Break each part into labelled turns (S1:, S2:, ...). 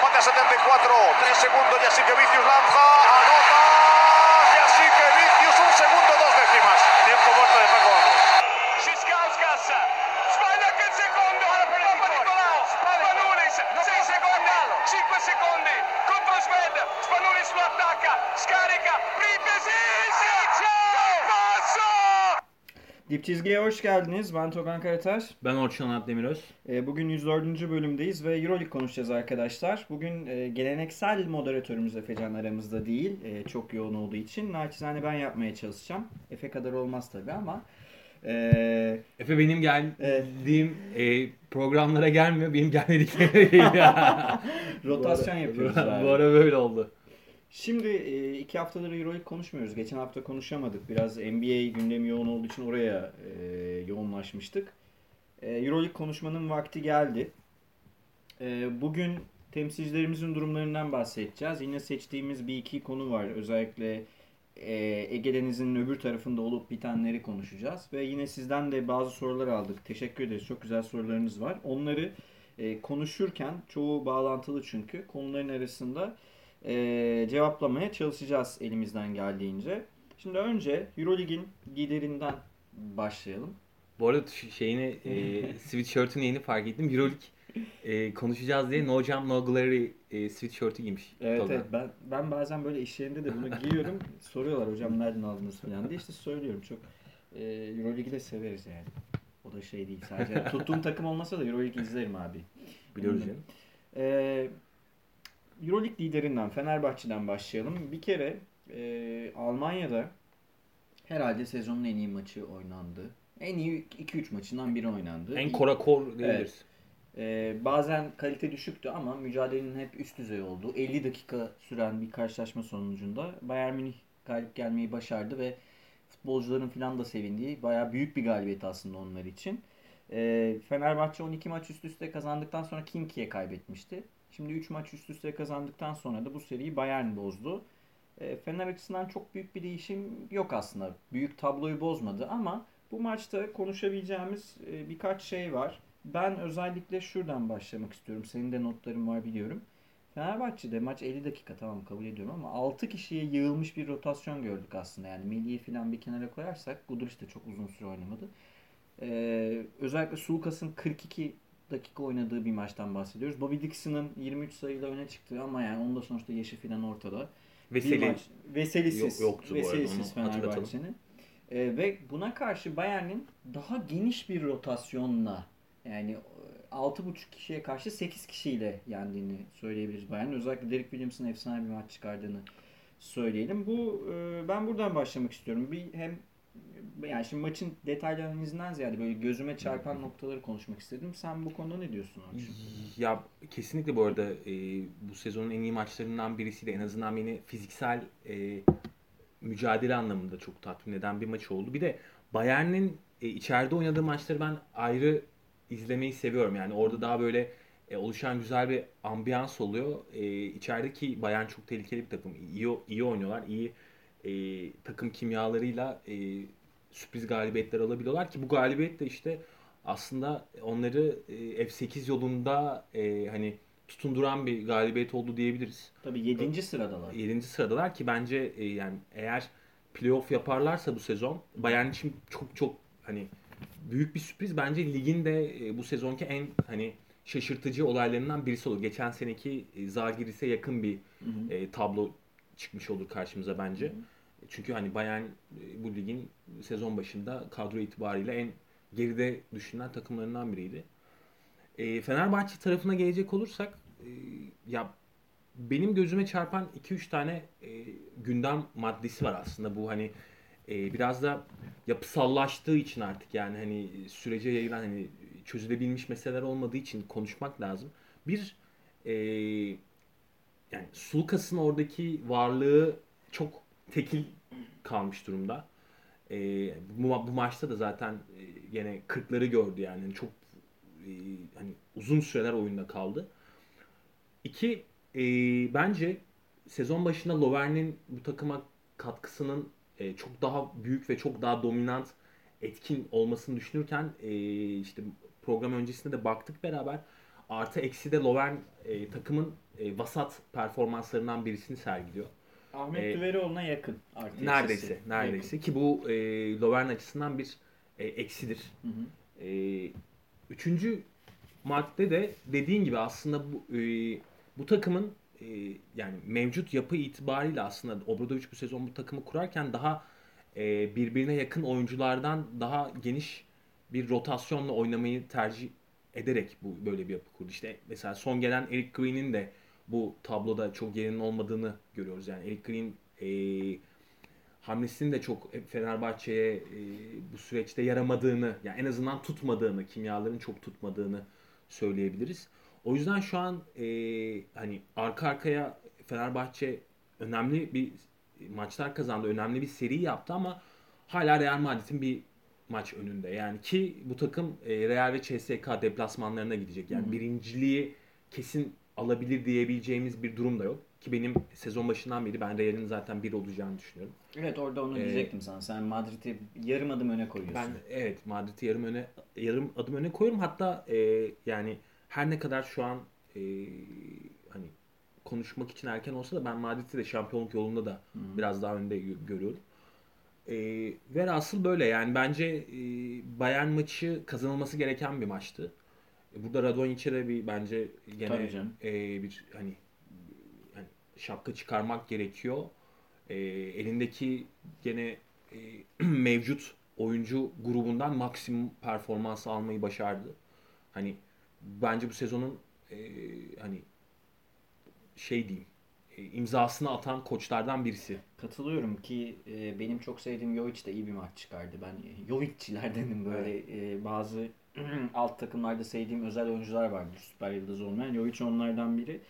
S1: empate a 74. 3 segundos y así que Vicius lanza, anota. Y así que Vicius un segundo, dos décimas. Tiempo muerto de Paco
S2: 6 secondi 5 secondi contro Sved Spanulis lo attacca scarica
S3: Dip çizgiye hoş geldiniz. Ben Togan Karataş.
S4: Ben Orçun Onat Demiröz.
S3: Ee, Bugün 104. bölümdeyiz ve Euroleague konuşacağız arkadaşlar. Bugün e, geleneksel moderatörümüz Efecan aramızda değil. E, Çok yoğun olduğu için. Naçizane ben yapmaya çalışacağım. Efe kadar olmaz tabii ama. e,
S4: Efe benim geldiğim e, programlara gelmiyor. Benim gelmediklerime
S3: rotasyon yapıyoruz
S4: Bu
S3: abi.
S4: ara böyle oldu.
S3: Şimdi e, iki haftadır Euroleague konuşmuyoruz. Geçen hafta konuşamadık. Biraz NBA gündemi yoğun olduğu için oraya e, yoğunlaşmıştık. E, Euroleague konuşmanın vakti geldi. Bugün temsilcilerimizin durumlarından bahsedeceğiz. Yine seçtiğimiz bir iki konu var. Özellikle Ege Denizi'nin öbür tarafında olup bitenleri konuşacağız. Ve yine sizden de bazı sorular aldık. Teşekkür ederiz. Çok güzel sorularınız var. Onları konuşurken çoğu bağlantılı çünkü konuların arasında e, cevaplamaya çalışacağız elimizden geldiğince. Şimdi önce Eurolig'in liderinden başlayalım.
S4: Bu arada şeyini, e, sweatshirt'ünü yeni fark ettim. Euroleague e, konuşacağız diye No Jump No Glory e, sweatshirt'ü giymiş.
S3: Evet,
S4: Tolga.
S3: evet ben, ben bazen böyle iş yerinde de bunu giyiyorum. Soruyorlar hocam nereden aldınız falan diye işte söylüyorum. Çok e, Euroleague'i de severiz yani. O da şey değil sadece. Tuttuğum takım olmasa da Euroleague izlerim abi.
S4: Biliyoruz canım.
S3: Ee, Euroleague liderinden Fenerbahçe'den başlayalım. Bir kere e, Almanya'da herhalde sezonun en iyi maçı oynandı. En iyi 2-3 maçından biri oynandı.
S4: En korakor diyebiliriz.
S3: Ee, bazen kalite düşüktü ama mücadelenin hep üst düzey olduğu 50 dakika süren bir karşılaşma sonucunda Bayern Münih galip gelmeyi başardı ve futbolcuların falan da sevindiği bayağı büyük bir galibiyet aslında onlar için. Ee, Fenerbahçe 12 maç üst üste kazandıktan sonra Kimki'ye kaybetmişti. Şimdi 3 maç üst üste kazandıktan sonra da bu seriyi Bayern bozdu. Ee, Fener açısından çok büyük bir değişim yok aslında. Büyük tabloyu bozmadı ama bu maçta konuşabileceğimiz e, birkaç şey var. Ben özellikle şuradan başlamak istiyorum. Senin de notların var biliyorum. Fenerbahçe'de maç 50 dakika tamam kabul ediyorum ama 6 kişiye yığılmış bir rotasyon gördük aslında. Yani Melih'i falan bir kenara koyarsak Guduric de çok uzun süre oynamadı. Ee, özellikle Sulukas'ın 42 dakika oynadığı bir maçtan bahsediyoruz. Bobby Dixon'ın 23 sayıyla öne çıktığı ama yani onda sonuçta yaşı falan ortada. Bir
S4: Veseli
S3: maç- Veselisiz.
S4: Yok- yoktu bu arada,
S3: Veselisiz. Fenerbahçe'nin. Ee, ve buna karşı Bayern'in daha geniş bir rotasyonla yani e, 6.5 kişiye karşı 8 kişiyle yendiğini söyleyebiliriz Bayern. Özellikle Derek Williams'ın efsane bir maç çıkardığını söyleyelim. Bu e, ben buradan başlamak istiyorum. Bir hem yani şimdi maçın detaylı analizinden ziyade böyle gözüme çarpan noktaları konuşmak istedim. Sen bu konuda ne diyorsun Orçun?
S4: Ya kesinlikle bu arada e, bu sezonun en iyi maçlarından birisiydi. En azından beni fiziksel e, mücadele anlamında çok tatmin eden bir maç oldu. Bir de Bayern'in e, içeride oynadığı maçları ben ayrı izlemeyi seviyorum. Yani orada daha böyle e, oluşan güzel bir ambiyans oluyor. E, içerideki Bayern çok tehlikeli bir takım. İyi, iyi oynuyorlar. İyi e, takım kimyalarıyla e, sürpriz galibiyetler alabiliyorlar ki bu galibiyet de işte aslında onları e, F8 yolunda e, hani tutunduran bir galibiyet oldu diyebiliriz.
S3: Tabii 7. sıradalar.
S4: 7. sıradalar ki bence e, yani eğer playoff yaparlarsa bu sezon Bayern için çok çok hani büyük bir sürpriz. Bence ligin de e, bu sezonki en hani şaşırtıcı olaylarından birisi olur. Geçen seneki e, Zagiris'e yakın bir
S3: Hı hı.
S4: e, tablo çıkmış olur karşımıza bence. Çünkü hani Bayern e, bu ligin sezon başında kadro itibariyle en geride düşünülen takımlarından biriydi. E, Fenerbahçe tarafına gelecek olursak e, ya benim gözüme çarpan 2-3 tane e, gündem maddesi var aslında bu hani e, biraz da yapısallaştığı için artık yani hani sürece yayılan hani çözülebilmiş meseleler olmadığı için konuşmak lazım. Bir e, yani Sulukas'ın oradaki varlığı çok tekil kalmış durumda. E, bu, bu maçta da zaten e, gene 40'ları gördü yani Hani çok e, hani uzun süreler oyunda kaldı. İki e, bence sezon başında Lovern'in bu takıma katkısının e, çok daha büyük ve çok daha dominant etkin olmasını düşünürken e, işte program öncesinde de baktık beraber artı eksi de Lovren e, takımın e, vasat performanslarından birisini sergiliyor.
S3: Ahmet
S4: Ee,
S3: Düverioğlu'na yakın. Artı
S4: Neredeyse,
S3: eksisi.
S4: neredeyse ki bu e, Lovren açısından bir e, eksidir.
S3: Hı hı.
S4: E, üçüncü madde de dediğin gibi aslında bu, e, bu takımın e, yani mevcut yapı itibariyle aslında Obradovic bu sezon bu takımı kurarken daha e, birbirine yakın oyunculardan daha geniş bir rotasyonla oynamayı tercih ederek bu böyle bir yapı kurdu. İşte mesela son gelen Eric Green'in de bu tabloda çok yerinin olmadığını görüyoruz. Yani Eric Green e, hamlesinin de çok Fenerbahçe'ye e, bu süreçte yaramadığını, yani en azından tutmadığını, kimyaların çok tutmadığını söyleyebiliriz. O yüzden şu an e, hani arka arkaya Fenerbahçe önemli bir maçlar kazandı, önemli bir seri yaptı ama hala Real Madrid'in bir maç önünde. Yani ki bu takım e, Real ve CSK deplasmanlarına gidecek. Yani birinciliği kesin alabilir diyebileceğimiz bir durum da yok. Ki benim sezon başından beri ben Real'in zaten bir olacağını düşünüyorum.
S3: Evet orada onu
S4: Ee,
S3: diyecektim sana. Sen Madrid'i yarım adım öne koyuyorsun.
S4: Ben evet Madrid'i yarım öne yarım adım öne koyuyorum. Hatta e, yani her ne kadar şu an e, hani konuşmak için erken olsa da ben Madrid'i de şampiyonluk yolunda da
S3: Hı.
S4: biraz daha önde gö- görüyorum. E, ve asıl böyle yani bence e, Bayern maçı kazanılması gereken bir maçtı. E, Burada Radonjic'e de bir bence gene e, bir hani hani şapka çıkarmak gerekiyor. E, elindeki gene e, mevcut oyuncu grubundan maksimum performans almayı başardı. Hani bence bu sezonun e, hani şey diyeyim e, imzasını atan koçlardan birisi.
S3: Katılıyorum ki e, benim çok sevdiğim Jovic de iyi bir maç çıkardı. Ben Jovic'çilerdenim böyle e, bazı alt takımlarda sevdiğim özel oyuncular vardır. Süper yıldız olmayan. Jovic onlardan biri.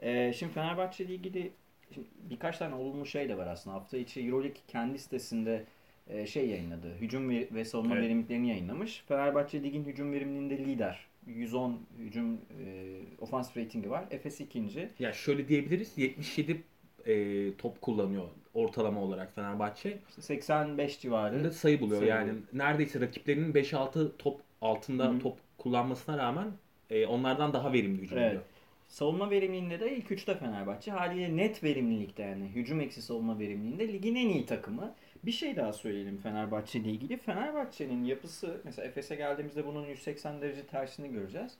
S3: E, şimdi Fenerbahçe ile ilgili şimdi birkaç tane olumlu şey de var aslında. Hafta içi Euroleague kendi sitesinde e, şey yayınladı. Hücum ve, ve savunma
S4: Evet.
S3: verimliliklerini yayınlamış. Fenerbahçe ligin hücum verimliliğinde lider. 110 hücum e, ofans ratingi var. Efes ikinci.
S4: Ya şöyle diyebiliriz 77 e, top kullanıyor ortalama olarak Fenerbahçe.
S3: İşte 85 civarı.
S4: Sayı buluyor.
S3: Sayı
S4: yani
S3: buluyor.
S4: neredeyse rakiplerinin 5-6 top altında
S3: Hı hı.
S4: top kullanmasına rağmen e, onlardan daha verimli hücum
S3: Evet.
S4: ediyor.
S3: Savunma verimliliğinde de ilk üçte Fenerbahçe. Haliyle net verimlilikte yani hücum eksi savunma verimliliğinde ligin en iyi takımı. Bir şey daha söyleyelim Fenerbahçe ile ilgili. Fenerbahçe'nin yapısı mesela Efes'e geldiğimizde bunun 180 derece tersini göreceğiz.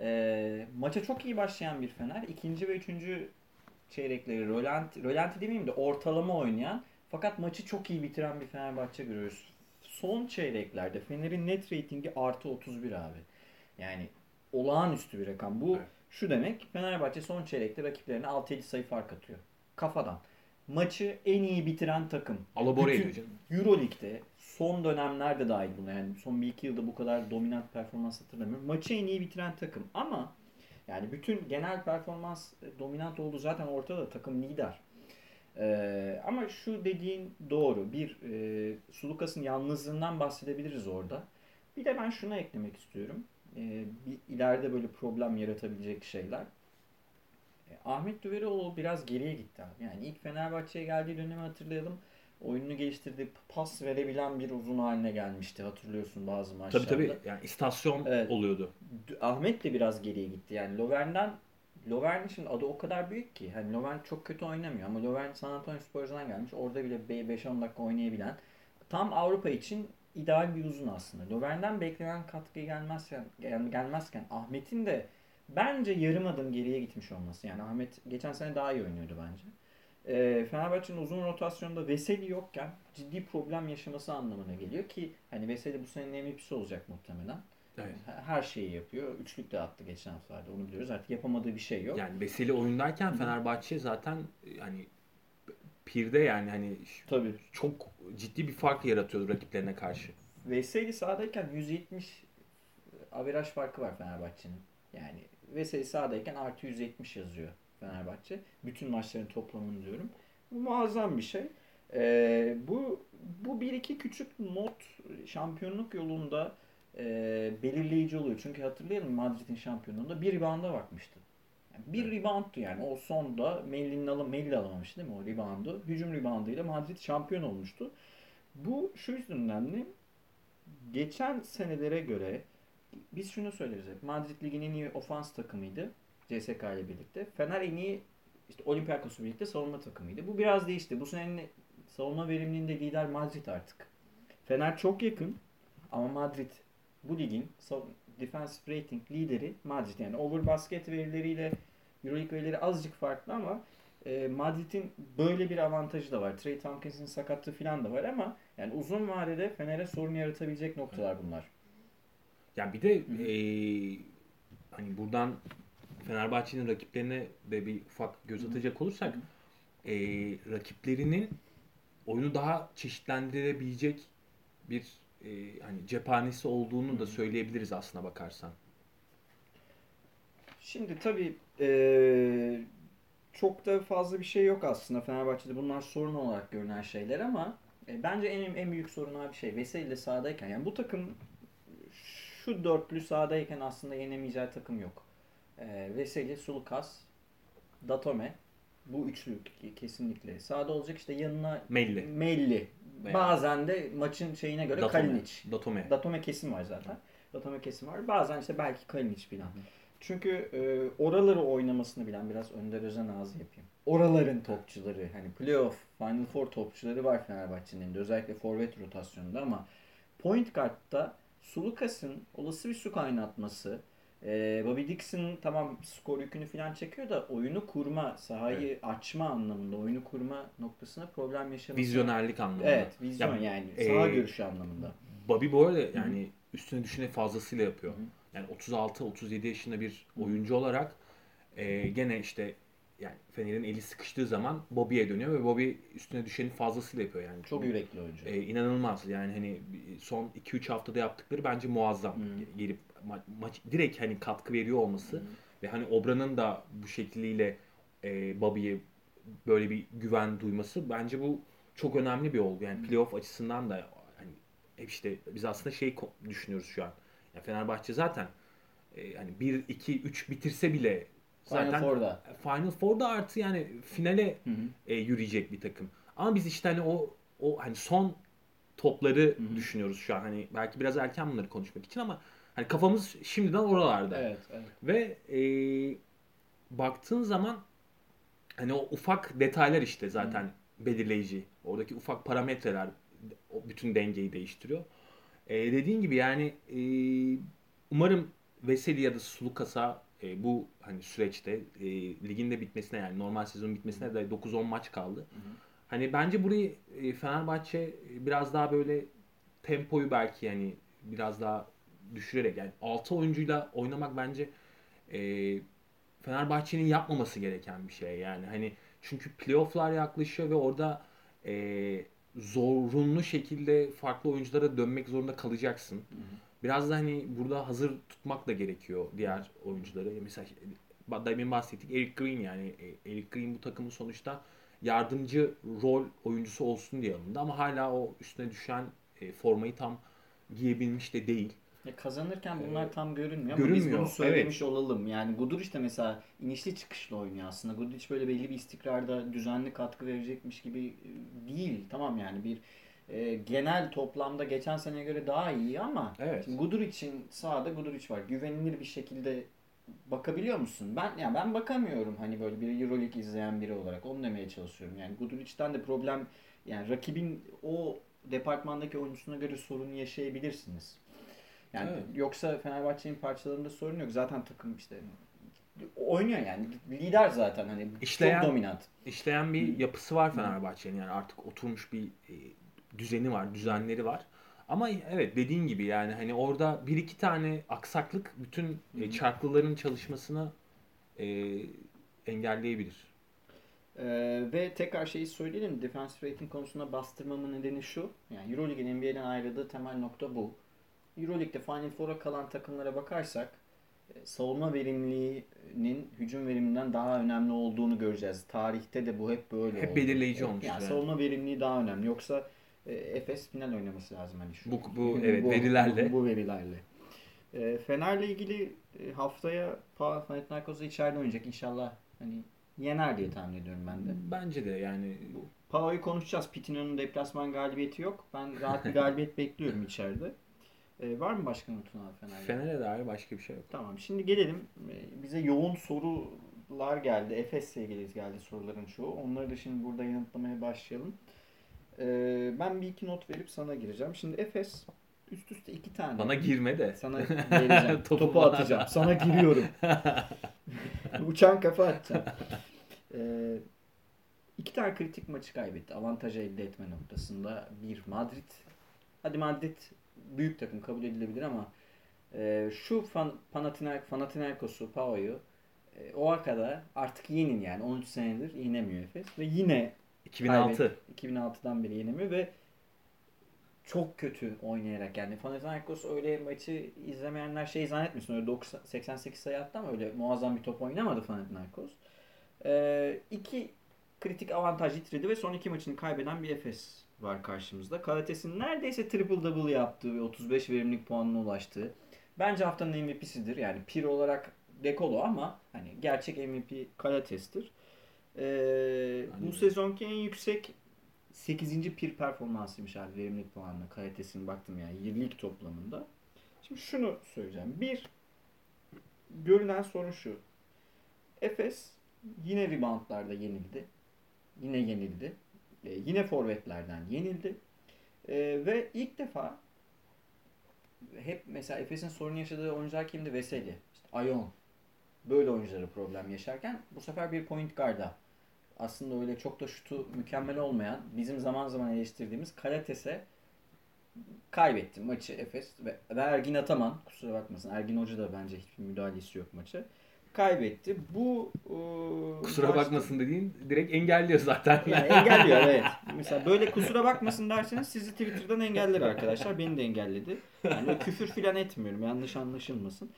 S3: Ee, maça çok iyi başlayan bir Fener. ikinci ve üçüncü çeyrekleri rölanti, rölanti demeyeyim de ortalama oynayan fakat maçı çok iyi bitiren bir Fenerbahçe görüyoruz. Son çeyreklerde Fener'in net ratingi artı 31 abi. Yani olağanüstü bir rakam. Bu
S4: Evet.
S3: şu demek Fenerbahçe son çeyrekte rakiplerine 6-7 sayı fark atıyor. Kafadan. Maçı en iyi bitiren takım.
S4: Alabora ediyor canım.
S3: Euroleague'de son dönemlerde dahil buna yani son 1-2 yılda bu kadar dominant performans hatırlamıyorum. Maçı en iyi bitiren takım ama yani bütün genel performans e, dominant olduğu zaten ortada takım lider. Ee, ama şu dediğin doğru. Bir e, Sulukas'ın yalnızlığından bahsedebiliriz orada. Bir de ben şuna eklemek istiyorum. Ee, bir ileride böyle problem yaratabilecek şeyler. E, Ahmet Düverioğlu biraz geriye gitti abi. Yani ilk Fenerbahçe'ye geldiği dönemi hatırlayalım. Oyununu geliştirdi. Pas verebilen bir uzun haline gelmişti. Hatırlıyorsun bazı
S4: Tabii
S3: maçlarda.
S4: tabii. Yani istasyon
S3: Evet.
S4: oluyordu.
S3: Ahmet de biraz geriye gitti. Yani Lovern'den Lovern'in şimdi adı o kadar büyük ki. Hani Lovern çok kötü oynamıyor ama Lovern San Antonio Spurs'dan gelmiş. Orada bile be- 5-10 dakika oynayabilen tam Avrupa için ideal bir uzun aslında. Lovern'den beklenen katkı gelmezken gel- gelmezken Ahmet'in de bence yarım adım geriye gitmiş olması. Yani Ahmet geçen sene daha iyi oynuyordu bence. Ee, Fenerbahçe'nin uzun rotasyonda Veseli yokken ciddi problem yaşaması anlamına geliyor ki hani Veseli bu senenin MVP'si olacak muhtemelen.
S4: Evet.
S3: Her şeyi yapıyor. Üçlük de attı geçen haftalarda. Onu biliyoruz. Artık yapamadığı bir şey yok.
S4: Yani Veseli oyundayken Fenerbahçe zaten hani pirde yani hani
S3: Tabii.
S4: çok ciddi bir fark yaratıyordu rakiplerine karşı.
S3: Veseli sahadayken 170 averaj farkı var Fenerbahçe'nin. Yani Veseli sahadayken artı 170 yazıyor Fenerbahçe. Bütün maçların toplamını diyorum. Bu muazzam bir şey. Ee, bu bu bir iki küçük not şampiyonluk yolunda e, belirleyici oluyor. Çünkü hatırlayalım Madrid'in şampiyonluğunda bir rebound'a bakmıştı. Yani bir reboundtu yani. O sonda Melli'nin alım, Melli alamamıştı değil mi o reboundu? Hücum reboundıyla Madrid şampiyon olmuştu. Bu şu yüzden önemli. Geçen senelere göre biz şunu söyleriz hep. Madrid ligin en iyi ofans takımıydı. CSK ile birlikte. Fener en iyi işte Olympiakos'la birlikte savunma takımıydı. Bu biraz değişti. Bu senenin savunma verimliliğinde lider Madrid artık. Fener çok yakın ama Madrid bu ligin defensive rating lideri Madrid. Yani over basket verileriyle Euroleague verileri azıcık farklı ama e, Madrid'in böyle bir avantajı da var. Trey Tompkins'in sakatlığı falan da var ama yani uzun vadede Fener'e sorun yaratabilecek noktalar bunlar.
S4: Ya bir de eee, hani buradan Fenerbahçe'nin rakiplerine de bir ufak göz atacak olursak eee, rakiplerinin oyunu daha çeşitlendirebilecek bir eee, hani cephanesi olduğunu da söyleyebiliriz aslına bakarsan.
S3: Şimdi tabii eee, çok da fazla bir şey yok aslında Fenerbahçe'de. Bunlar sorun olarak görünen şeyler ama e, bence en en büyük sorun abi şey Veseli de sahadayken yani bu takım şu dörtlü sahadayken aslında yenemeyeceği takım yok. E, Veseli, Sulukas, Datome bu üçlü kesinlikle. Sahada olacak işte yanına
S4: Melli.
S3: Melli. Bazen de maçın şeyine göre
S4: Datome.
S3: Kalinic.
S4: Datome.
S3: Datome kesim var zaten. Datome kesim var. Bazen işte belki Kalinic falan. Çünkü e, oraları oynamasını bilen biraz Önder Özen ağzı yapayım. Oraların topçuları hani playoff, Final Four topçuları var Fenerbahçe'nin de özellikle forvet rotasyonunda ama point guard'da Sulukas'ın olası bir su kaynatması e, Bobby Dixon tamam skor yükünü falan çekiyor da oyunu kurma, sahayı açma anlamında, oyunu kurma noktasına problem yaşaması.
S4: Vizyonerlik anlamında.
S3: Evet, vizyon
S4: Ya,
S3: yani.
S4: e,
S3: Saha görüşü anlamında.
S4: Bobby bu arada yani üstüne düşene fazlasıyla yapıyor. Yani 36-37 yaşında bir oyuncu olarak e, gene işte yani Fener'in eli sıkıştığı zaman Bobby'ye dönüyor ve Bobby üstüne düşeni fazlasıyla yapıyor yani.
S3: Çok yürekli oyuncu.
S4: E, inanılmaz yani hani son 2-3 haftada yaptıkları bence muazzam. Gelip ma- maç direkt hani katkı veriyor olması ve hani Obra'nın da bu şekliyle e, Bobby'ye böyle bir güven duyması bence bu çok önemli bir olgu. Yani playoff açısından da hani hep işte biz aslında şey düşünüyoruz şu an. Ya Fenerbahçe zaten e, hani 1 2 3 bitirse bile
S3: Final
S4: zaten
S3: Four'da.
S4: Final Four'da artı yani finale
S3: Hı hı.
S4: e, yürüyecek bir takım. Ama biz işte hani o o hani son topları düşünüyoruz şu an. Hani belki biraz erken bunları konuşmak için ama hani kafamız şimdiden oralarda.
S3: Evet, evet.
S4: Ve e, baktığın zaman hani o ufak detaylar işte zaten belirleyici. Oradaki ufak parametreler o bütün dengeyi değiştiriyor. E, dediğin gibi yani e, umarım Veseli ya da Sulukas'a e, bu hani süreçte e, ligin de bitmesine yani normal sezonun bitmesine de 9-10 maç kaldı. Hani bence burayı e, Fenerbahçe biraz daha böyle tempoyu belki yani biraz daha düşürerek yani 6 oyuncuyla oynamak bence e, Fenerbahçe'nin yapmaması gereken bir şey yani hani çünkü playofflar yaklaşıyor ve orada e, zorunlu şekilde farklı oyunculara dönmek zorunda kalacaksın. Biraz da hani burada hazır tutmak da gerekiyor diğer oyuncuları. Mesela demin bahsettik Eric Green yani E, Eric Green bu takımın sonuçta yardımcı rol oyuncusu olsun diye alındı ama hala o üstüne düşen e, formayı tam giyebilmiş de değil.
S3: Ya kazanırken bunlar tam görünmüyor ama biz
S4: görünmüyor,
S3: bunu söylemiş olalım. Yani Guduric de mesela inişli çıkışlı oynuyor aslında. Guduric böyle belli bir istikrarda düzenli katkı verecekmiş gibi e, değil. Tamam yani bir e, genel toplamda geçen seneye göre daha iyi ama
S4: Evet.
S3: Guduric'in sahada Guduric var. Güvenilir bir şekilde bakabiliyor musun? Ben ya ben bakamıyorum hani böyle bir EuroLeague izleyen biri olarak. Onu demeye çalışıyorum. Yani Guduric'ten de problem yani rakibin o departmandaki oyuncusuna göre sorun yaşayabilirsiniz. Yani
S4: Evet.
S3: yoksa Fenerbahçe'nin parçalarında sorun yok. Zaten takım işte oynuyor yani. Lider zaten hani
S4: İşleyen-
S3: çok dominant.
S4: işleyen bir yapısı var Fenerbahçe'nin yani artık oturmuş bir e, düzeni var, düzenleri var. Ama evet dediğin gibi yani hani orada bir iki tane aksaklık bütün e, çarklıların çalışmasını e, engelleyebilir.
S3: Ee, ve tekrar şeyi söyleyelim. Defensive rating konusunda bastırmamın nedeni şu. Yani Euroleague'in NBA'den ayrıldığı temel nokta bu. Euroleague'de Final Four'a kalan takımlara bakarsak e, savunma verimliliğinin hücum veriminden daha önemli olduğunu göreceğiz. Tarihte de bu hep böyle
S4: Hep
S3: oldu.
S4: belirleyici
S3: Evet,
S4: olmuş
S3: Yani
S4: yani.
S3: savunma verimliliği daha önemli. Yoksa e, Efes final oynaması lazım hani şu.
S4: Bu- bu, evet, verilerle.
S3: Bu, bu verilerle. E, Fener'le ilgili e, haftaya Pa- Panathinaikos'u içeride oynayacak inşallah hani yener diye tahmin ediyorum ben de.
S4: Bence de yani
S3: Pao'yu konuşacağız. Pitino'nun deplasman galibiyeti yok. Ben rahat bir galibiyet bekliyorum içeride. Ee, var mı başka abi Fener'de?
S4: Fener'e dair başka bir şey yok.
S3: Tamam. Şimdi gelelim. Ee, Bize yoğun sorular geldi. Efes'le ilgili geldi soruların çoğu. Onları da şimdi burada yanıtlamaya başlayalım. Ee, ben bir iki not verip sana gireceğim. Şimdi Efes üst üste iki tane.
S4: Bana girme de.
S3: Sana vereceğim.
S4: Topu
S3: Topu atacağım. Sana giriyorum. Uçan kafa atacağım. Ee, iki tane kritik maçı kaybetti. Avantaj elde etme noktasında. Bir Madrid. Hadi Madrid büyük takım kabul edilebilir ama e, şu fan, Panathinaik, Panathinaikos'u, Pao'yu e, o kadar artık yenin yani. 13 senedir yenemiyor Efes. Ve yine
S4: 2006.
S3: kaybetti. 2006'dan beri yenemiyor ve çok kötü oynayarak yani Panathinaikos öyle maçı izlemeyenler şey zannetmesin öyle 90, 88 sayı attı ama öyle muazzam bir top oynamadı Panathinaikos. Ee, iki kritik avantaj yitirdi ve son iki maçını kaybeden bir Efes var karşımızda. Karates'in neredeyse triple double yaptığı ve 35 verimlilik puanına ulaştığı. Bence haftanın MVP'sidir. Yani pir olarak Dekolo ama hani gerçek MVP Karates'tir. Ee, bu sezonki en yüksek 8. pir performansıymış abi verimlilik puanına. Karates'in baktım yani lig toplamında. Şimdi şunu söyleyeceğim. Bir, görünen sorun şu. Efes yine reboundlarda yenildi. Yine yenildi. Ee, yine forvetlerden yenildi. Ee, ve ilk defa hep mesela Efes'in sorun yaşadığı oyuncular kimdi? Veseli, işte Ayon. Böyle oyuncuları problem yaşarken bu sefer bir point guard'a aslında öyle çok da şutu mükemmel olmayan bizim zaman zaman eleştirdiğimiz Karates'e kaybetti maçı Efes ve, ve Ergin Ataman kusura bakmasın Ergin Hoca da bence hiçbir müdahalesi yok maça. Kaybetti. Bu e,
S4: Kusura
S3: maçta-
S4: bakmasın dediğin direkt engelliyor zaten.
S3: yani engelliyor evet. Mesela böyle kusura bakmasın derseniz sizi Twitter'dan engeller arkadaşlar. Beni de engelledi. Yani küfür filan etmiyorum. Yanlış anlaşılmasın.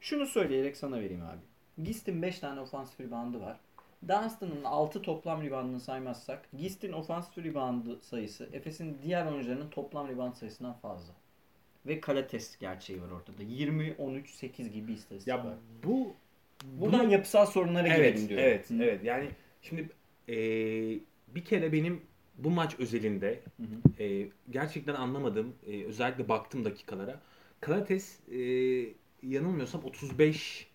S3: Şunu söyleyerek sana vereyim abi. Gist'in 5 tane ofansif reboundı var. Dunstan'ın 6 toplam reboundını saymazsak Gist'in ofansif reboundu sayısı Efes'in diğer oyuncularının toplam rebound sayısından fazla. Ve Kalates gerçeği var ortada. 20, 13, 8 gibi istatistik
S4: ya
S3: var.
S4: bu
S3: Buradan
S4: bunu-
S3: yapısal sorunlara
S4: evet,
S3: girelim diyorum.
S4: Evet,
S3: Hı.
S4: evet. Yani şimdi eee, bir kere benim bu maç özelinde
S3: Hı hı.
S4: eee, gerçekten anlamadım. Eee, özellikle baktım dakikalara. Kalates eee, yanılmıyorsam 35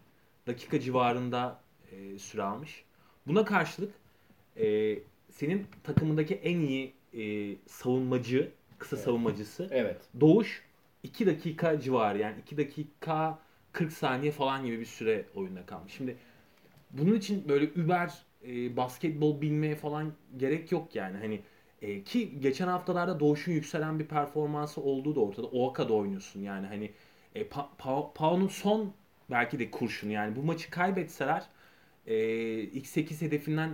S4: dakika civarında eee, süre almış. Buna karşılık eee, senin takımındaki en iyi eee, savunmacı, kısa
S3: Evet.
S4: savunmacısı
S3: Evet.
S4: Doğuş 2 dakika civarı yani 2 dakika 40 saniye falan gibi bir süre oyunda kalmış. Şimdi bunun için böyle über e, basketbol bilmeye falan gerek yok yani. Hani e, ki geçen haftalarda Doğuş'un yükselen bir performansı olduğu da ortada. Oaka'da oynuyorsun yani hani e, Pa- Pa- Pau'nun son belki de kurşunu yani bu maçı kaybetseler e, ilk 8 hedefinden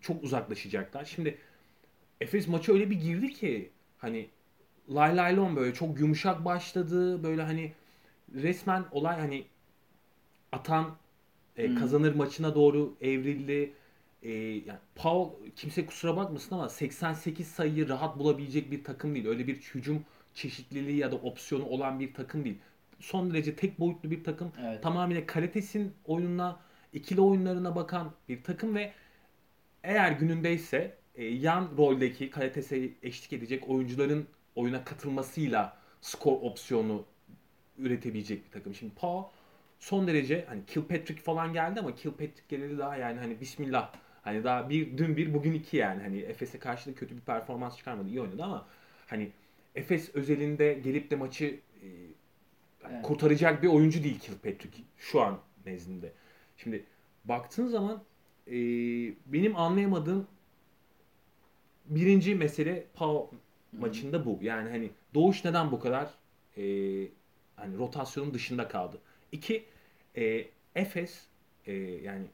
S4: çok uzaklaşacaklar. Şimdi Efes maçı öyle bir girdi ki hani lay lay lon böyle çok yumuşak başladı. Böyle hani resmen olay hani atan e,
S3: Hmm.
S4: kazanır maçına doğru evrildi. E, yani Pau kimse kusura bakmasın ama 88 sayıyı rahat bulabilecek bir takım değil. Öyle bir hücum çeşitliliği ya da opsiyonu olan bir takım değil. Son derece tek boyutlu bir takım.
S3: Evet.
S4: Tamamıyla kalitesinin oyununa, ikili oyunlarına bakan bir takım ve eğer günündeyse e, yan roldeki kalitese eşlik edecek oyuncuların oyuna katılmasıyla skor opsiyonu üretebilecek bir takım. Şimdi Pau son derece hani Kilpatrick falan geldi ama Kilpatrick geleli daha yani hani bismillah hani daha bir dün bir bugün iki yani hani Efes'e karşı da kötü bir performans çıkarmadı iyi oynadı ama hani Efes özelinde gelip de maçı e,
S3: Evet.
S4: kurtaracak bir oyuncu değil Kilpatrick şu an nezdinde. Şimdi baktığın zaman e, benim anlayamadığım birinci mesele Pau maçında bu. Yani hani Doğuş neden bu kadar e, hani rotasyonun dışında kaldı? İki, e, Efes e, yani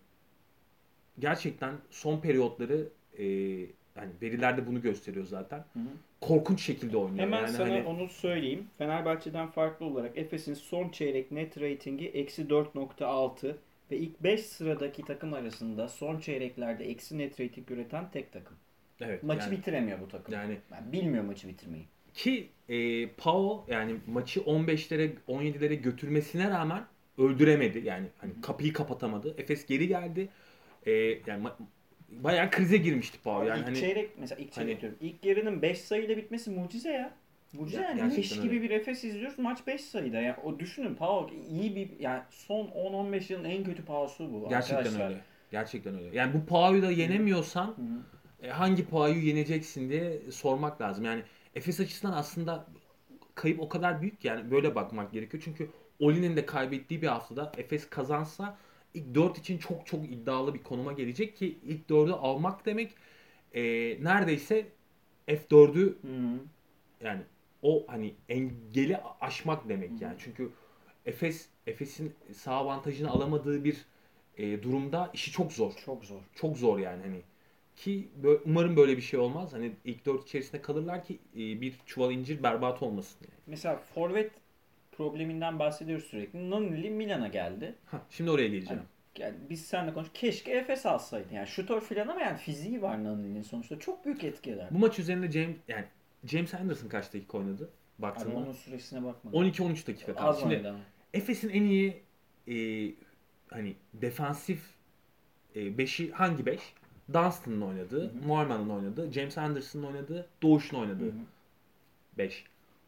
S4: gerçekten son periyotları e, yani verilerde bunu gösteriyor zaten.
S3: Hı hı.
S4: Korkunç şekilde oynuyor.
S3: Hemen
S4: yani
S3: sana
S4: hani,
S3: onu söyleyeyim. Fenerbahçe'den farklı olarak Efes'in son çeyrek net ratingi eksi 4.6 ve ilk 5 sıradaki takım arasında son çeyreklerde eksi net rating üreten tek takım.
S4: evet,
S3: Maçı
S4: yani,
S3: bitiremiyor bu takım.
S4: yani
S3: Yani bilmiyor maçı bitirmeyi.
S4: Ki e, Pau yani maçı 15'lere 17'lere götürmesine rağmen öldüremedi. Yani hani kapıyı kapatamadı. Efes geri geldi. E, yani bayağı krize girmişti Pau.
S3: Abi
S4: Yani
S3: ilk
S4: hani
S3: çeyrek mesela ilk çeyrek
S4: hani-
S3: diyorum. İlk yarının 5 sayıyla bitmesi mucize ya. Burcu
S4: Ya-
S3: yani
S4: öyle.
S3: gibi bir Efes izliyoruz. Maç 5 sayıda. Yani o düşünün Pauk iyi bir yani son 10-15 yılın en kötü Pauk'su bu
S4: Gerçekten
S3: arkadaşlar.
S4: öyle. Gerçekten öyle. Yani bu Pau'yu da yenemiyorsan
S3: Hı hı.
S4: e, hangi Pau'yu yeneceksin diye sormak lazım. Yani Efes açısından aslında kayıp o kadar büyük yani böyle bakmak gerekiyor. Çünkü Oli'nin de kaybettiği bir haftada Efes kazansa ilk 4 için çok çok iddialı bir konuma gelecek ki ilk 4'ü almak demek e, neredeyse F4'ü
S3: Hı hı.
S4: yani o hani engeli aşmak demek yani. Çünkü Efes Efes'in sağ avantajını alamadığı bir e, durumda işi çok zor.
S3: Çok zor.
S4: Çok zor yani hani. Ki umarım böyle bir şey olmaz. Hani ilk dört içerisinde kalırlar ki e, bir çuval incir berbat olmasın yani.
S3: Mesela forvet probleminden bahsediyoruz sürekli. Nonili Milan'a geldi.
S4: Hah, şimdi oraya geleceğim.
S3: Yani biz seninle konuş. Keşke Efes alsaydı. Yani şutör falan ama yani fiziği var Nonili'nin sonuçta. Çok büyük etki eder.
S4: Bu maç üzerinde James yani James Anderson kaç dakika oynadı?
S3: Abi
S4: Baktığında.
S3: onun süresine bakmadım.
S4: 12-13 dakika kaldı.
S3: Az
S4: Şimdi. Efes'in en iyi e, hani defansif 5'i hangi 5? Dunstan'ın oynadığı, Norman'ın oynadığı, James Anderson'ın oynadığı, Doğuş'un oynadığı
S3: Hı hı.
S4: 5.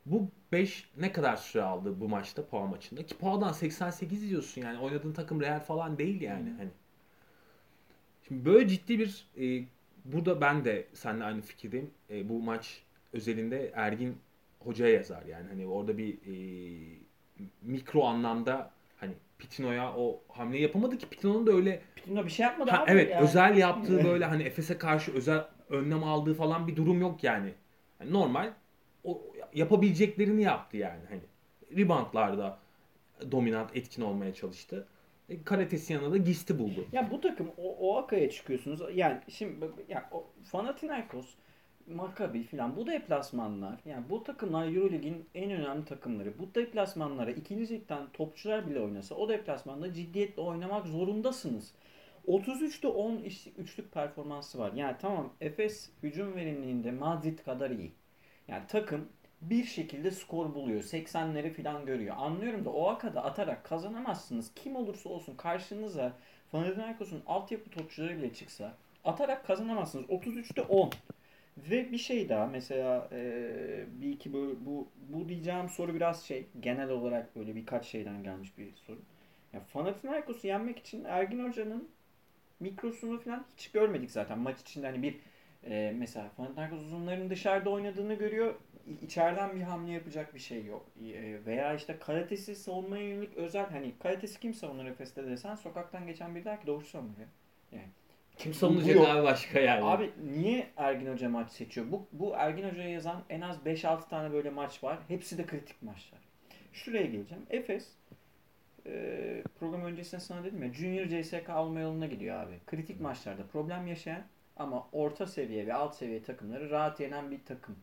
S4: Bu 5 ne kadar süre aldı bu maçta Pau maçında? Ki Pau'dan 88 diyorsun yani oynadığın takım Real falan değil yani hani. Şimdi böyle ciddi bir e, burada ben de seninle aynı fikirdeyim. E, bu maç özelinde Ergin hocaya yazar yani hani orada bir e, mikro anlamda hani Pitino'ya o hamleyi yapamadı ki Pitino'nun da öyle
S3: Pitino bir şey yapmadı
S4: Ha,
S3: abi.
S4: evet
S3: yani.
S4: özel yaptığı böyle hani Efes'e karşı özel önlem aldığı falan bir durum yok yani. Yani normal o yapabileceklerini yaptı yani hani. Reboundlarda dominant etkin olmaya çalıştı. E, Karatesi yanında da Gist'i buldu.
S3: Ya bu takım o, o akaya çıkıyorsunuz. Yani şimdi ya o Panathinaikos, Maccabi filan bu deplasmanlar yani bu takımlar EuroLeague'in en önemli takımları. Bu deplasmanlara ikinci ligden topçular bile oynasa o deplasmanda ciddiyetle oynamak zorundasınız. 33'te 10 iş- üçlük performansı var. Yani tamam Efes hücum verimliliğinde Madrid kadar iyi. Yani takım bir şekilde skor buluyor. 80'leri falan görüyor. Anlıyorum da o akada atarak kazanamazsınız. Kim olursa olsun karşınıza Panathinaikos'un altyapı topçuları bile çıksa atarak kazanamazsınız. 33'te 10. Ve bir şey daha mesela eee, bir iki böyle bu bu diyeceğim soru biraz şey genel olarak böyle birkaç şeyden gelmiş bir soru. Ya Panathinaikos'u yenmek için Ergin Hoca'nın mikrosunu falan hiç görmedik zaten. Maç içinde hani bir e, mesela Panathinaikos uzunların dışarıda oynadığını görüyor. İçeriden bir hamle yapacak bir şey yok. E, veya işte karatesi savunmaya yönelik özel hani karatesi kim savunur Efes'te desen sokaktan geçen biri der ki doğru savunuyor.
S4: Kim Savunacak
S3: yok.
S4: abi başka yani?
S3: Abi niye Ergin Hoca maç seçiyor? Bu, bu Ergin Hoca'ya yazan en az 5-6 tane böyle maç var. Hepsi de kritik maçlar. Şuraya geleceğim. Efes e, program öncesinde sana dedim ya Junior CSK alma yoluna gidiyor abi. Kritik maçlarda problem yaşayan ama orta seviye ve alt seviye takımları rahat yenen bir takım.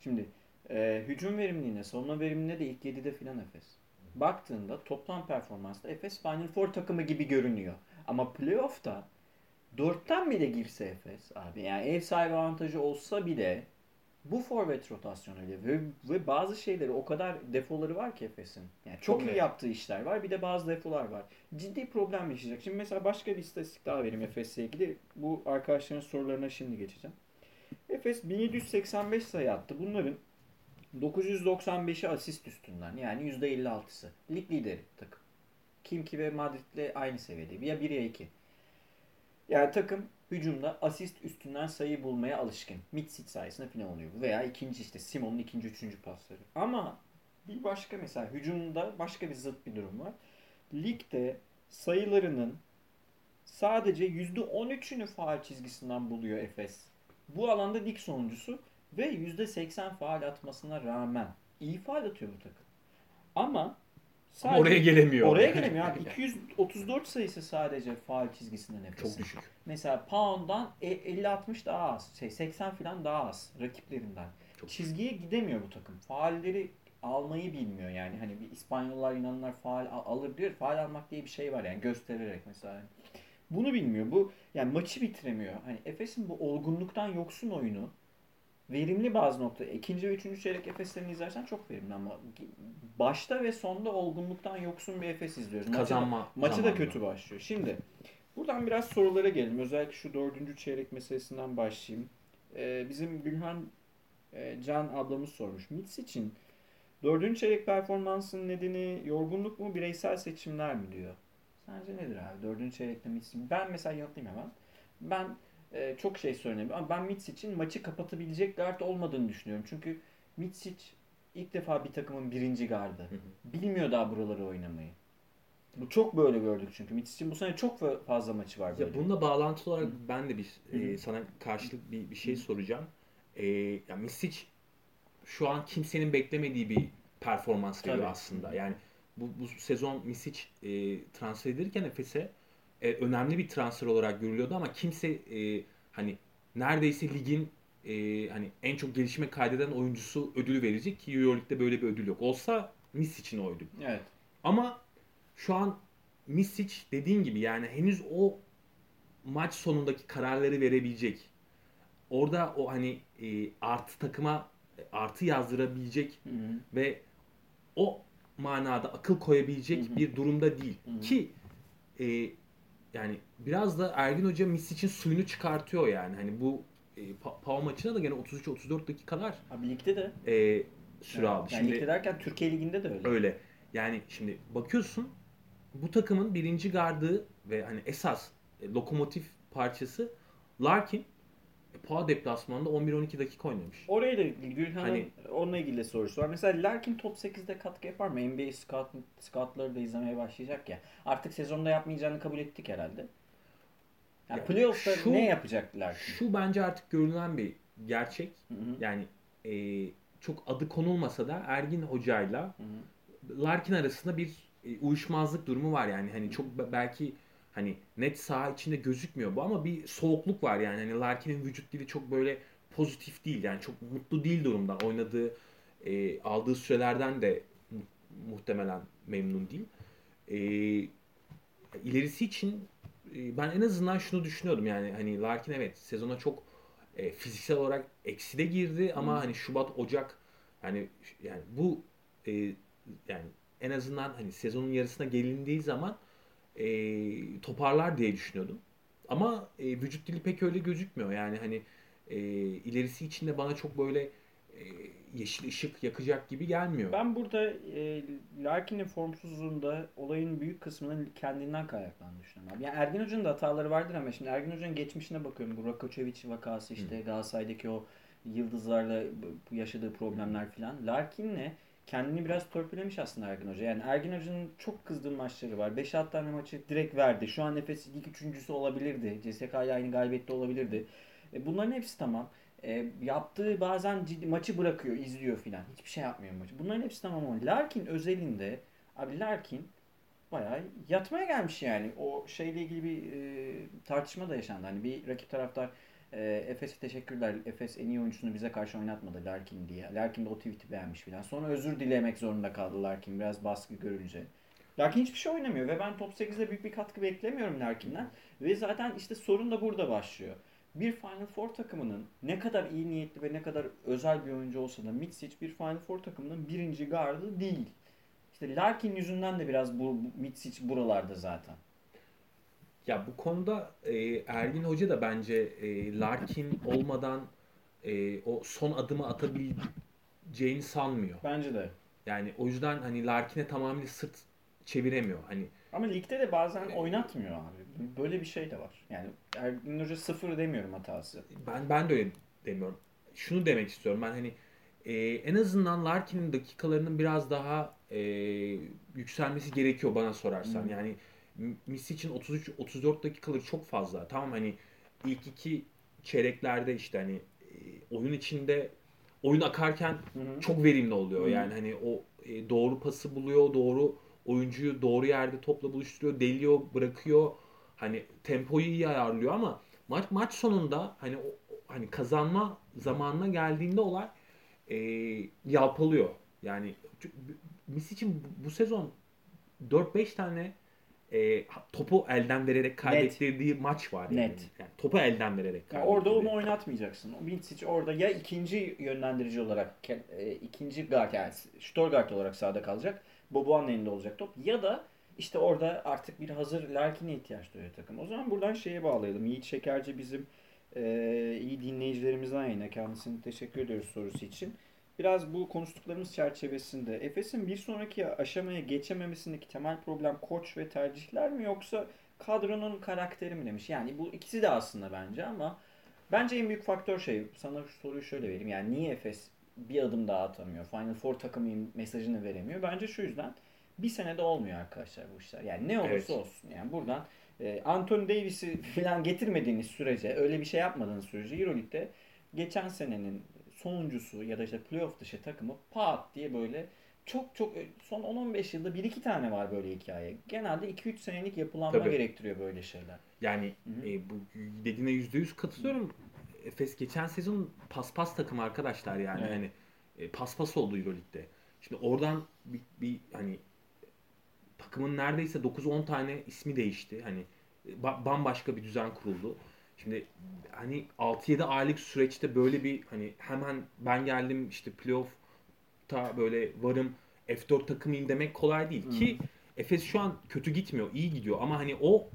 S3: Şimdi e, hücum verimliliğine, savunma verimliliğine de ilk 7'de filan Efes. Baktığında toplam performansta Efes Final Four takımı gibi görünüyor. Ama playoff'ta Dörtten bile girse Efes abi yani ev sahibi avantajı olsa bile bu forvet rotasyonuyla ve, ve bazı şeyleri o kadar defoları var ki Efes'in. Yani çok,
S4: Çok
S3: iyi yaptığı işler var bir de bazı defolar var. Ciddi problem yaşayacak. Şimdi mesela başka bir istatistik daha vereyim Efes'le ilgili. Bu arkadaşların sorularına şimdi geçeceğim. Efes 1785 sayı attı. Bunların 995'i asist üstünden yani %56'sı. Lig lideri takım. Kimki ve Madrid'le aynı seviyede. Ya 1 ya 2. Yani takım hücumda asist üstünden sayı bulmaya alışkın. Mitsic sayesinde final oluyor. Veya ikinci işte Simon'un ikinci, üçüncü pasları. Ama bir başka mesela hücumda başka bir zıt bir durum var. Ligde sayılarının sadece %13'ünü faal çizgisinden buluyor Efes. Bu alanda lig sonuncusu ve %80 faal atmasına rağmen iyi faal atıyor bu takım. Ama
S4: Ama oraya gelemiyor.
S3: Oraya gelemiyor abi. 234 sayısı sadece faal çizgisinden Efes'in.
S4: Çok düşük.
S3: Mesela Pound'dan e- 50-60 daha az. Şey 80 falan daha az rakiplerinden.
S4: Çok
S3: Çizgiye gidemiyor bu takım. Faalleri almayı bilmiyor yani. Hani bir İspanyollar Yunanlar faal al- alır diyor. Faal almak diye bir şey var yani göstererek mesela. Bunu bilmiyor. Bu yani maçı bitiremiyor. Hani Efes'in bu olgunluktan yoksun oyunu verimli bazı nokta. İkinci ve üçüncü çeyrek Efes'lerini izlersen çok verimli ama başta ve sonda olgunluktan yoksun bir Efes izliyoruz. Maçı da- Maçı da kötü başlıyor. Şimdi buradan biraz sorulara gelelim. Özellikle şu dördüncü çeyrek meselesinden başlayayım. Ee, bizim Gülhan e, Can ablamız sormuş. Mitz için dördüncü çeyrek performansının nedeni yorgunluk mu bireysel seçimler mi diyor. Sence nedir abi dördüncü çeyrekte Mitz? Ben mesela yanıtlayayım hemen. Ben e, çok şey söylenebilir ama ben Mitz için maçı kapatabilecek guard olmadığını düşünüyorum. Çünkü Mitz ilk defa bir takımın birinci gardı. Bilmiyor daha buraları oynamayı. Bu çok böyle gördük çünkü. Mitsic'in bu sene çok fazla maçı var böyle.
S4: Ya bununla bağlantılı olarak ben de bir e, sana karşılık bir, bir şey soracağım. E, ya Misic şu an kimsenin beklemediği bir performans veriyor aslında. Yani bu, bu sezon Misic e, transfer edilirken Efes'e e, önemli bir transfer olarak görülüyordu ama kimse e, hani neredeyse ligin e, hani en çok gelişme kaydeden oyuncusu ödülü verecek ki Euroleague'de böyle bir ödül yok. Olsa Misic'in oydu.
S3: Evet.
S4: Ama şu an Misic dediğin gibi yani henüz o maç sonundaki kararları verebilecek. Orada o hani e, artı takıma artı yazdırabilecek
S3: Hı hı.
S4: ve o manada akıl koyabilecek
S3: Hı hı.
S4: bir durumda değil.
S3: Hı hı.
S4: Ki e, yani biraz da Ergin Hoca Misic'in suyunu çıkartıyor yani. Hani bu e, Pa- Pau maçına da gene 33-34 dakikalar
S3: Abi ligde de.
S4: e, süre
S3: yani,
S4: aldı.
S3: yani
S4: Şimdi
S3: ligde derken Türkiye Ligi'nde de öyle.
S4: Öyle. Yani şimdi bakıyorsun bu takımın birinci gardı ve hani esas e, lokomotif parçası Larkin Pau deplasmanında 11-12 dakika oynamış.
S3: Oraya da Gülhan'ın
S4: Hani-
S3: onunla ilgili de sorusu var. Mesela Larkin top 8'de katkı yapar mı? NBA scout, scoutları da izlemeye başlayacak ya. Artık sezonda yapmayacağını kabul ettik herhalde. Yani
S4: Ya
S3: playoff'ta
S4: şu-
S3: ne yapacak Larkin?
S4: Şu bence artık görülen bir gerçek.
S3: Hı hı.
S4: Yani e, çok adı konulmasa da Ergin Hoca'yla. Larkin arasında bir e, uyuşmazlık durumu var yani hani çok be- belki hani net saha içinde gözükmüyor bu ama bir soğukluk var yani. Hani Larkin'in vücut dili çok böyle pozitif değil yani çok mutlu değil durumda oynadığı e, aldığı sürelerden de mu- muhtemelen memnun değil. E, ilerisi için e, ben en azından şunu düşünüyordum yani hani Larkin evet sezona çok e, fiziksel olarak ekside girdi ama hani Şubat Ocak yani yani bu e, yani en azından hani sezonun yarısına gelindiği zaman e, toparlar diye düşünüyordum. Ama e, vücut dili pek öyle gözükmüyor. Yani hani e, ilerisi için de bana çok böyle e, yeşil ışık yakacak gibi gelmiyor.
S3: Ben burada e, Larkin'in formsuzluğunda olayın büyük kısmının kendinden kaynaklandığını düşünüyorum. Abi. Yani Ergin Hoca'nın da hataları vardır ama şimdi Ergin Hoca'nın geçmişine bakıyorum. Bu Rakočević vakası işte Galatasaray'daki o yıldızlarla yaşadığı problemler filan. Larkin'le kendini biraz törpülemiş aslında Ergin Hoca. Yani Ergin Hoca'nın çok kızdığı maçları var. 5-6 tane maçı direkt verdi. Şu an Efes lig üçüncüsü olabilirdi. CSK aynı galibiyette olabilirdi. E, bunların hepsi tamam. E, yaptığı bazen ciddi maçı bırakıyor, izliyor filan. Hiçbir şey yapmıyor maçı. Bunların hepsi tamam ama Larkin özelinde abi Larkin bayağı yatmaya gelmiş yani. O şeyle ilgili bir e, tartışma da yaşandı. Hani bir rakip taraftar e, Efes'e teşekkürler. Efes en iyi oyuncusunu bize karşı oynatmadı Larkin diye. Larkin de o tweet'i beğenmiş filan. Sonra özür dilemek zorunda kaldı Larkin biraz baskı görünce. Larkin hiçbir şey oynamıyor ve ben top 8'de büyük bir katkı beklemiyorum Larkin'den. Ve zaten işte sorun da burada başlıyor. Bir Final Four takımının ne kadar iyi niyetli ve ne kadar özel bir oyuncu olsa da Mitsic bir Final Four takımının birinci gardı değil. İşte Larkin yüzünden de biraz bu, bu Mitsic buralarda zaten.
S4: Ya bu konuda e, Ergin Hoca da bence e, Larkin olmadan e, o son adımı atabileceğini sanmıyor.
S3: Bence de.
S4: Yani o yüzden hani Larkin'e tamamıyla sırt çeviremiyor. Hani
S3: Ama ligde de bazen oynatmıyor abi. Böyle bir şey de var. Yani Ergin Hoca sıfır demiyorum hatası.
S4: ben ben de öyle demiyorum. Şunu demek istiyorum. Ben hani e, en azından Larkin'in dakikalarının biraz daha e, yükselmesi gerekiyor bana sorarsan.
S3: Hı.
S4: Yani Misic'in 33 34 dakikaları çok fazla. Tamam hani ilk iki çeyreklerde işte hani e, oyun içinde oyun akarken
S3: Hı hı.
S4: çok verimli oluyor.
S3: Hı.
S4: Yani hani o e, doğru pası buluyor, doğru oyuncuyu doğru yerde topla buluşturuyor, deliyor, bırakıyor. Hani tempoyu iyi ayarlıyor ama maç maç sonunda hani o, hani kazanma zamanına geldiğinde olay e, yalpalıyor. Yani Misic'in bu, bu sezon 4-5 tane e, topu elden vererek kaybettirdiği maç var. Yani.
S3: Net.
S4: Yani topu elden vererek
S3: Yani orada onu oynatmayacaksın. O Mitsic orada ya ikinci yönlendirici olarak e, ikinci guard yani Storgard olarak sahada kalacak. Boboğan'ın elinde olacak top. Ya da işte orada artık bir hazır Larkin'e ihtiyaç duyuyor takım. O zaman buradan şeye bağlayalım. Yiğit Şekerci bizim Ee, iyi dinleyicilerimizden yine kendisine teşekkür ediyoruz sorusu için. Biraz bu konuştuklarımız çerçevesinde Efes'in bir sonraki aşamaya geçememesindeki temel problem koç ve tercihler mi yoksa kadronun karakteri mi demiş. Yani bu ikisi de aslında bence ama bence en büyük faktör şey sana şu soruyu şöyle vereyim. Yani niye Efes bir adım daha atamıyor? Final Four takımıyım mesajını veremiyor. Bence şu yüzden bir senede olmuyor arkadaşlar bu işler. Yani ne olursa
S4: Evet.
S3: olsun. Yani buradan e, Anthony Davis'i falan getirmediğiniz sürece, öyle bir şey yapmadığınız sürece Euroleague'de geçen senenin sonuncusu ya da işte playoff dışı takımı pat diye böyle çok çok son 10-15 yılda bir iki tane var böyle hikaye. Genelde 2-3 senelik yapılanma
S4: Tabii.
S3: gerektiriyor böyle şeyler.
S4: Yani
S3: Hı hı.
S4: e, bu dediğine yüzde yüz katılıyorum. Efes geçen sezon paspas takım arkadaşlar yani
S3: Evet.
S4: hani e, paspas oldu Euroleague'de. Şimdi oradan bir, bir hani takımın neredeyse 9-10 tane ismi değişti. Hani e, ba- bambaşka bir düzen kuruldu. Şimdi hani 6-7 aylık süreçte böyle bir hani hemen ben geldim işte playoff'ta böyle varım F4 takımıyım demek kolay değil. Ki Efes şu an kötü gitmiyor, iyi gidiyor. Ama hani o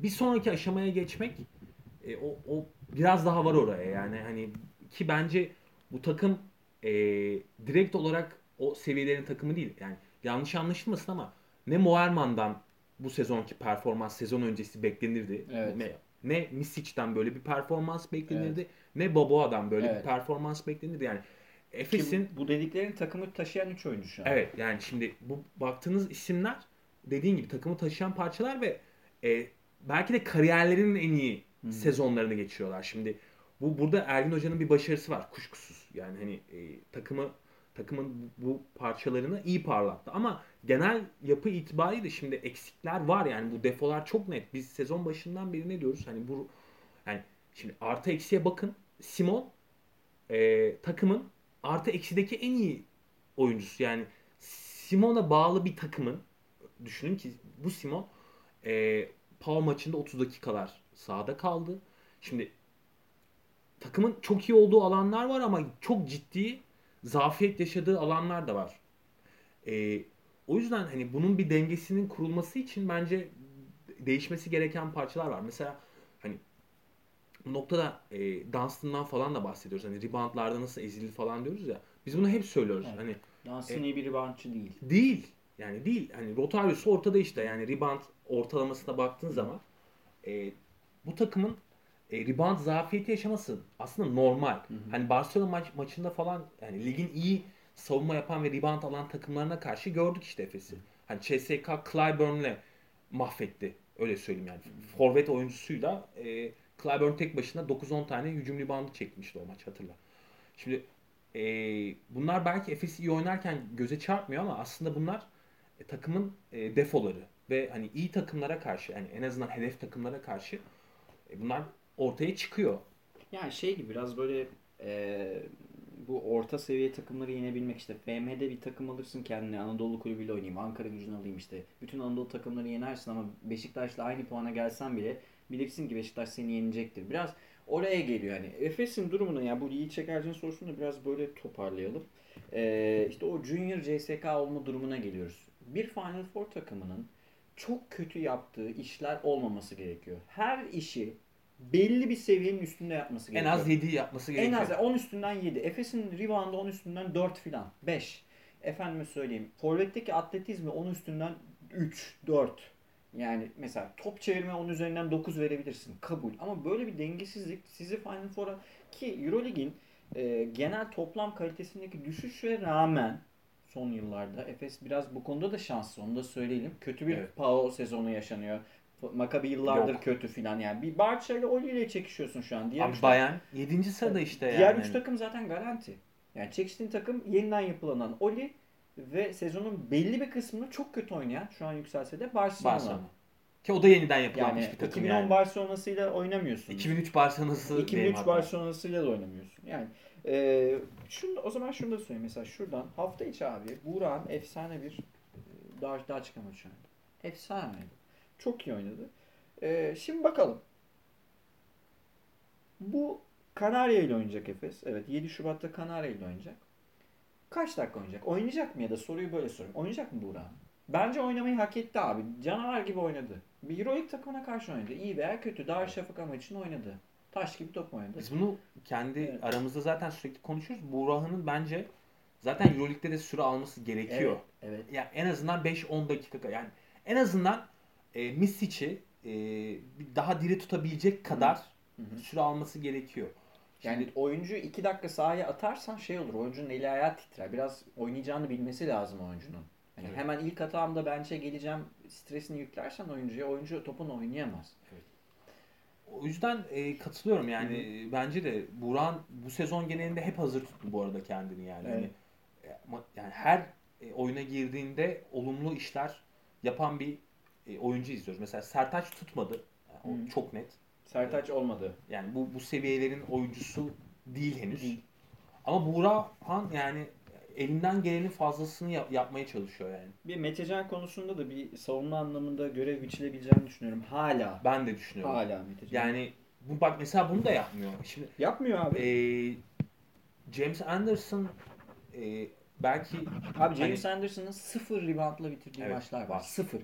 S4: bir sonraki aşamaya geçmek e, o, o biraz daha var oraya. Yani hani ki bence bu takım e, direkt olarak o seviyelerin takımı değil. Yani yanlış anlaşılmasın ama ne Moerman'dan bu sezonki performans sezon öncesi beklenirdi.
S3: Evet.
S4: Ne, Misic'den böyle bir performans beklenirdi. Ne Boboa'dan böyle
S3: Evet.
S4: bir performans beklenirdi. Yani Efes'in
S3: bu dediğlerin takımı taşıyan 3 oyuncu şu an.
S4: Evet yani şimdi bu baktığınız isimler dediğin gibi takımı taşıyan parçalar ve e, belki de kariyerlerinin en iyi sezonlarını geçiriyorlar. Şimdi bu burada Ergin Hoca'nın bir başarısı var kuşkusuz. Yani hani e, takımı takımın bu parçalarını iyi parlattı ama genel yapı itibariyle şimdi eksikler var yani bu defolar çok net. Biz sezon başından beri ne diyoruz? Hani bu yani şimdi artı eksiye bakın. Simon e, takımın artı eksideki en iyi oyuncusu. Yani Simon'a bağlı bir takımın düşünün ki bu Simon e, Pau maçında 30 dakikalar sahada kaldı. Şimdi takımın çok iyi olduğu alanlar var ama çok ciddi zafiyet yaşadığı alanlar da var. E, o yüzden hani bunun bir dengesinin kurulması için bence değişmesi gereken parçalar var. Mesela hani bu noktada e, Dunstan'dan falan da bahsediyoruz. Hani reboundlarda nasıl ezildi falan diyoruz ya. Biz bunu hep söylüyoruz.
S3: Evet.
S4: Hani
S3: Dunstan iyi bir reboundçı değil.
S4: Değil. Yani değil. Hani Rotarius ortada işte. Yani rebound ortalamasına baktığın zaman e, bu takımın e, rebound zafiyeti yaşaması aslında normal. Hani Barcelona maç, maçında falan yani ligin iyi savunma yapan ve rebound alan takımlarına karşı gördük işte Efes'i. Hani CSK Clyburn'le mahvetti. Öyle söyleyeyim yani. Forvet oyuncusuyla e, Clyburn tek başına 9-10 tane hücum reboundu çekmişti o maç hatırla. Şimdi e, bunlar belki Efes iyi oynarken göze çarpmıyor ama aslında bunlar e, takımın e, defoları ve hani iyi takımlara karşı yani en azından hedef takımlara karşı e, bunlar ortaya çıkıyor.
S3: Yani şey gibi biraz böyle e, bu orta seviye takımları yenebilmek işte FM'de bir takım alırsın kendine Anadolu kulübüyle oynayayım Ankara gücünü alayım işte bütün Anadolu takımları yenersin ama Beşiktaş'la aynı puana gelsen bile bilirsin ki Beşiktaş seni yenecektir. Biraz oraya geliyor yani. Efes'in durumunu ya bu Yiğit Çekerci'nin sorusunu biraz böyle toparlayalım. E, işte o Junior CSK olma durumuna geliyoruz. Bir Final Four takımının çok kötü yaptığı işler olmaması gerekiyor. Her işi belli bir seviyenin üstünde yapması
S4: En
S3: gerekiyor.
S4: az 7 yapması
S3: En
S4: gerekiyor.
S3: az 10 üstünden 7. Efes'in reboundu 10 üstünden 4 filan. 5. Efendime söyleyeyim. Forvet'teki atletizmi 10 üstünden 3, 4. Yani mesela top çevirme 10 üzerinden 9 verebilirsin. Kabul. Ama böyle bir dengesizlik sizi Final Four'a ki Eurolig'in e, genel toplam kalitesindeki düşüşe rağmen son yıllarda Efes biraz bu konuda da şanslı. Onu da söyleyelim. Kötü bir
S4: Evet.
S3: Pau sezonu yaşanıyor. Maccabi yıllardır
S4: Yok.
S3: kötü filan yani. Bir Barça ile Oli ile çekişiyorsun şu an. Diğer
S4: Abi Bayern 7. sırada işte yani.
S3: Diğer 3 takım zaten garanti. Yani çekiştiğin takım yeniden yapılanan Oli ve sezonun belli bir kısmını çok kötü oynayan şu an yükselse de Barcelona.
S4: Barcelona. Ki o da yeniden yapılanmış
S3: Yani
S4: bir takım
S3: 2010
S4: yani.
S3: Barcelona'sıyla oynamıyorsun.
S4: 2003 Barcelona'sı diyeyim
S3: 2003
S4: hatta.
S3: Barcelona'sıyla da oynamıyorsun. Yani e, şunu, o zaman şunu da söyleyeyim. Mesela şuradan hafta içi abi Burak'ın efsane bir e, daha daha çıkamadı şu anda. Efsane. Çok iyi oynadı. E, şimdi bakalım. Bu Kanarya ile oynayacak Efes. Evet 7 Şubat'ta Kanarya ile oynayacak. Kaç dakika oynayacak? Oynayacak mı ya da soruyu böyle sorayım. Oynayacak mı Burak? Bence oynamayı hak etti abi. Canavar gibi oynadı. Bir Euroleague takımına karşı oynadı. İyi veya kötü. Darüşşafaka maçını oynadı. Taş gibi top oynadı.
S4: Biz bunu kendi
S3: Evet.
S4: aramızda zaten sürekli konuşuyoruz. Buğra'nın bence zaten Euroleague'de de süre alması gerekiyor.
S3: Evet. evet.
S4: Yani en azından 5-10 dakika yani en azından e, Misic'i e, daha diri tutabilecek kadar
S3: Hı hı.
S4: süre alması gerekiyor.
S3: Yani oyuncu 2 dakika sahaya atarsan şey olur. Oyuncunun eli ayağı titrer. Biraz oynayacağını bilmesi lazım oyuncunun. Hani
S4: Evet.
S3: hemen ilk hatamda bence geleceğim stresini yüklersen oyuncuya oyuncu topun oynayamaz.
S4: O yüzden e, katılıyorum yani e, bence de Buran bu sezon genelinde hep hazır tuttu bu arada kendini yani.
S3: Evet.
S4: Hani, e, yani her e, oyuna girdiğinde olumlu işler yapan bir e, oyuncu izliyoruz. Mesela Sertaç tutmadı. Yani o
S3: Hı.
S4: çok net.
S3: Sertaç olmadı.
S4: Yani bu bu seviyelerin oyuncusu değil henüz.
S3: Değil.
S4: Ama Buğrahan yani elinden gelenin fazlasını yap- yapmaya çalışıyor yani.
S3: Bir Metecan konusunda da bir savunma anlamında görev biçilebileceğini düşünüyorum. Hala.
S4: Ben de düşünüyorum.
S3: Hala Metecan.
S4: Yani bu bak mesela bunu da yapmıyor. Şimdi
S3: Yapmıyor abi.
S4: Ee, James Anderson e, belki
S3: Abi James
S4: hani-
S3: Anderson'ın sıfır reboundla bitirdiği
S4: Evet,
S3: maçlar var.
S4: var.
S3: Sıfır.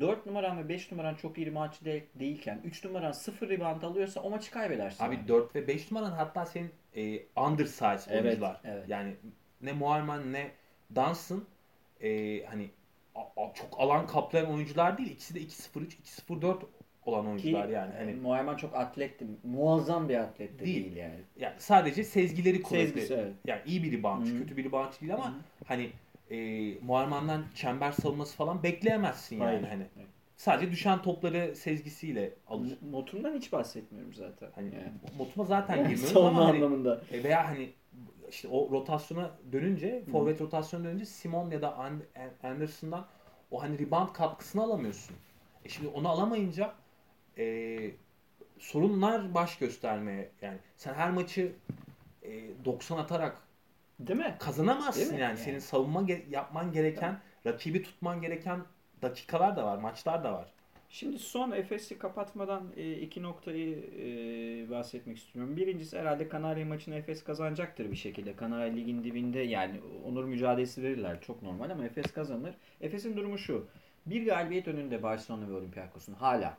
S3: 4 numaran ve 5 numaran çok iyi reboundçı de- değilken 3 numaran sıfır rebound alıyorsa o maçı kaybedersin.
S4: abi 4 ve 5 numaran hatta senin e, undersize
S3: Evet,
S4: oyuncular.
S3: evet.
S4: Yani ne Muharman ne Dunstan e, hani a- a- çok alan kaplayan oyuncular değil. İkisi de 2-0-3, 2-0-4 olan
S3: Ki
S4: oyuncular yani. Hani
S3: e, Muayman çok atletti. Muazzam bir atlet de
S4: Değil.
S3: değil, yani.
S4: yani sadece sezgileri kuvvetli.
S3: Sezgisi evet.
S4: Yani iyi bir reboundçı, kötü bir reboundçı değil ama
S3: Hı.
S4: hani e, Muharman'dan çember savunması falan bekleyemezsin yani
S3: Hayır.
S4: hani.
S3: Evet.
S4: Sadece düşen topları sezgisiyle alır.
S3: Motumdan hiç bahsetmiyorum zaten.
S4: Hani
S3: yani.
S4: Motuma zaten girmiyoruz
S3: Savunma
S4: ama hani,
S3: anlamında.
S4: e, veya hani işte o rotasyona dönünce, forvet rotasyona dönünce Simon ya da An- Anderson'dan o hani rebound katkısını alamıyorsun. E şimdi onu alamayınca e, sorunlar baş göstermeye yani sen her maçı e, 90 atarak
S3: Değil mi?
S4: kazanamazsın
S3: Değil mi?
S4: yani.
S3: Yani.
S4: Senin savunma ge- yapman gereken, rakibi tutman gereken dakikalar da var, maçlar da var.
S3: Şimdi son Efes'i kapatmadan e, iki noktayı e, bahsetmek istiyorum. Birincisi herhalde Kanarya maçını Efes kazanacaktır bir şekilde. Kanarya ligin dibinde yani onur mücadelesi verirler. Çok normal ama Efes kazanır. Efes'in durumu şu. Bir galibiyet önünde Barcelona ve Olympiakos'un hala.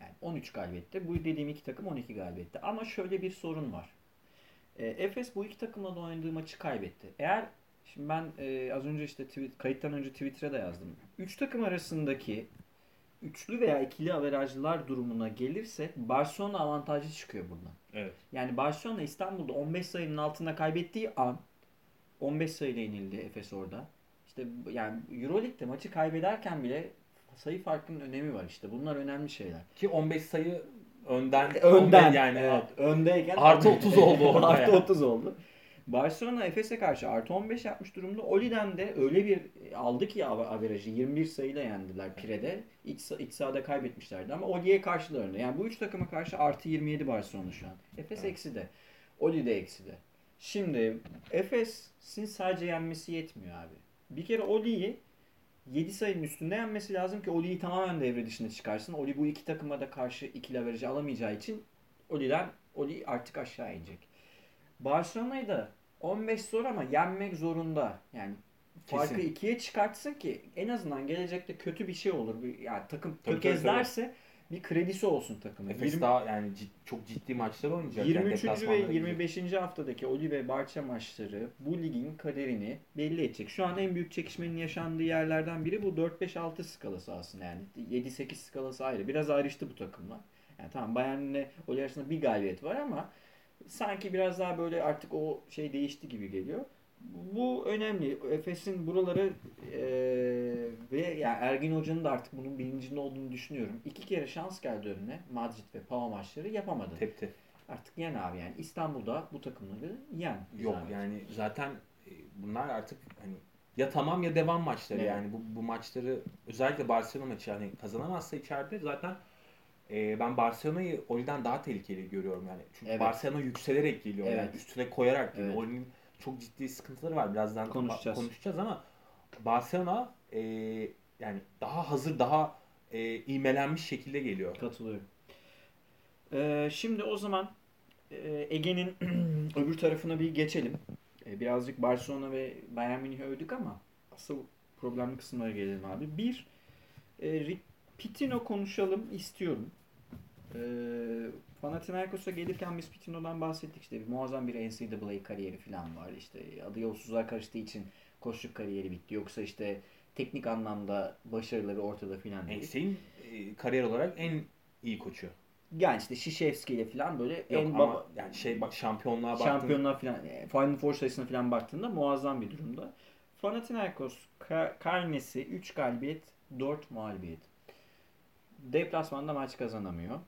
S3: Yani 13 galibiyette. Bu dediğim iki takım 12 galibiyette. Ama şöyle bir sorun var. E, Efes bu iki takımla da oynadığı maçı kaybetti. Eğer şimdi ben e, az önce işte tweet, kayıttan önce Twitter'a da yazdım. Üç takım arasındaki üçlü veya ikili averajlılar durumuna gelirse Barcelona avantajlı çıkıyor buradan.
S4: Evet.
S3: Yani Barcelona İstanbul'da 15 sayının altında kaybettiği an 15 sayıyla yenildi Efes orada. İşte yani Euroleague'de maçı kaybederken bile sayı farkının önemi var işte. Bunlar önemli şeyler.
S4: Ki 15 sayı önden,
S3: Önden
S4: yani
S3: evet, öndeyken
S4: Artı 30 oldu orada
S3: artı
S4: yani.
S3: 30 oldu. Barcelona Efes'e karşı artı 15 yapmış durumda. Oli'den de öyle bir aldı ki av- averajı 21 sayıyla yendiler Pire'de. Sa- ilk sahada kaybetmişlerdi ama Oli'ye karşı da önde. Yani bu üç takıma karşı artı 27 Barcelona şu an. Efes
S4: Evet.
S3: eksi de. Oli de eksi de. Şimdi Efes'in sadece yenmesi yetmiyor abi. Bir kere Oli'yi 7 sayının üstünde yenmesi lazım ki Oli'yi tamamen devre dışına çıkarsın. Oli bu iki takıma da karşı ikili averajı alamayacağı için Oli'den Oli artık aşağı inecek. Barcelona'yı da 15 zor ama yenmek zorunda. Yani farkı
S4: Kesin.
S3: ikiye çıkartsın ki en azından gelecekte kötü bir şey olur. Yani takım tökezlerse bir kredisi olsun takımın.
S4: Efes
S3: 20
S4: daha yani cid- çok ciddi maçlar oynayacak. yani
S3: 23. ve
S4: deplasmanlara gidecek.
S3: 25. haftadaki Oli ve Barça maçları bu ligin kaderini belli edecek. Şu an en büyük çekişmenin yaşandığı yerlerden biri bu 4-5-6 skalası aslında yani. 7-8 skalası ayrı. Biraz ayrıştı bu takımlar. Yani tamam Bayern'le Oli arasında bir galibiyet var ama sanki biraz daha böyle artık o şey değişti gibi geliyor. Bu önemli. Efes'in buraları eee, ve yani Ergin Hoca'nın da artık bunun bilincinde olduğunu düşünüyorum. İki kere şans geldi önüne. Madrid ve Pau maçları yapamadı.
S4: Tepti.
S3: Artık yen abi yani İstanbul'da bu takımları yen.
S4: Yok
S3: zahmet.
S4: yani zaten e, bunlar artık hani ya tamam ya devam maçları
S3: Evet.
S4: yani bu, bu maçları özellikle Barcelona maçı yani kazanamazsa içeride zaten e, ben Barcelona'yı Oli'den daha tehlikeli görüyorum yani. Çünkü
S3: Evet.
S4: Barcelona yükselerek geliyor yani
S3: Evet.
S4: üstüne koyarak geliyor.
S3: Evet.
S4: Oli'nin çok ciddi sıkıntıları var. Birazdan
S3: Konuşacağız.
S4: konuşacağız ama Barcelona e, yani daha hazır, daha e, iğmelenmiş şekilde geliyor.
S3: Katılıyorum. Ee, şimdi o zaman e, Ege'nin öbür tarafına bir geçelim. E, birazcık Barcelona ve Bayern Münih'i övdük ama asıl problemli kısımlara gelelim abi. Bir, e, Pitino konuşalım istiyorum. Ee, Panathinaikos'a gelirken biz Pitino'dan bahsettik işte. Muazzam bir NCAA kariyeri falan var. İşte adı yolsuzluğa karıştığı için koçluk kariyeri bitti. Yoksa işte teknik anlamda başarıları ortada filan değil.
S4: NCAA'nin e, kariyer olarak en iyi koçu.
S3: Yani işte Şişevski ile falan böyle
S4: Yok
S3: en baba
S4: yani şey bak şampiyonluğa baktın.
S3: şampiyonlar falan e, Final Four sayısına falan baktığında muazzam bir durumda. Panathinaikos ka- karnesi 3 galibiyet 4 mağlubiyet. Deplasmanda maç kazanamıyor.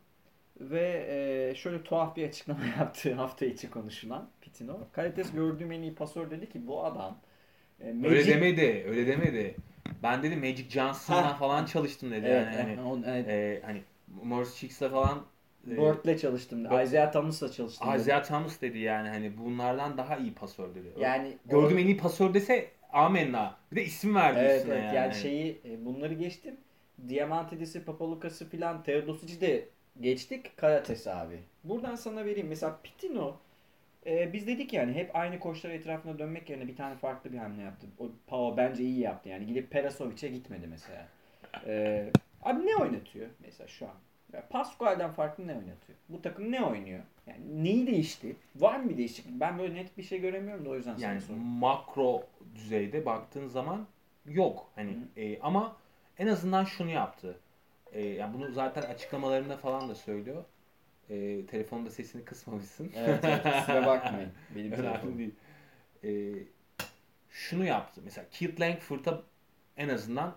S3: Ve e, şöyle tuhaf bir açıklama yaptı hafta içi konuşulan Pitino. Kalites gördüğüm en iyi pasör dedi ki bu adam e,
S4: Öyle
S3: Magic-
S4: demedi, öyle demedi. Ben dedi Magic Johnson'la falan çalıştım dedi.
S3: Evet,
S4: yani hani,
S3: on- evet.
S4: e, hani Morris Cheeks'la falan
S3: Bird'le çalıştım.
S4: Bird-
S3: Isaiah Thomas'la çalıştım. dedi.
S4: Isaiah Thomas dedi yani hani bunlardan daha iyi pasör dedi.
S3: Yani
S4: Gördüğüm
S3: o-
S4: en iyi pasör dese amenna. Bir de isim verdi
S3: Evet,
S4: üstüne
S3: evet.
S4: yani.
S3: yani. şeyi e, bunları geçtim. Diamantidis'i, Papalukas'ı filan Teodosic'i de geçtik. Karates abi. Buradan sana vereyim. Mesela Pitino e, biz dedik yani hep aynı koçlar etrafında dönmek yerine bir tane farklı bir hamle yaptı. O Pau bence iyi yaptı yani. Gidip Perasovic'e gitmedi mesela. E, abi ne oynatıyor mesela şu an? Ya Pascual'den farklı ne oynatıyor? Bu takım ne oynuyor? Yani neyi değişti? Var mı bir değişiklik? Ben böyle net bir şey göremiyorum da o yüzden
S4: yani
S3: sana soruyorum.
S4: makro düzeyde baktığın zaman yok. Hani e, ama en azından şunu yaptı. E, yani bunu zaten açıklamalarında falan da söylüyor. E, telefonda sesini kısmamışsın.
S3: Evet, evet. Kusura bakmayın. Benim telefonum.
S4: değil. E, şunu yaptı. Mesela Keith Langford'a en azından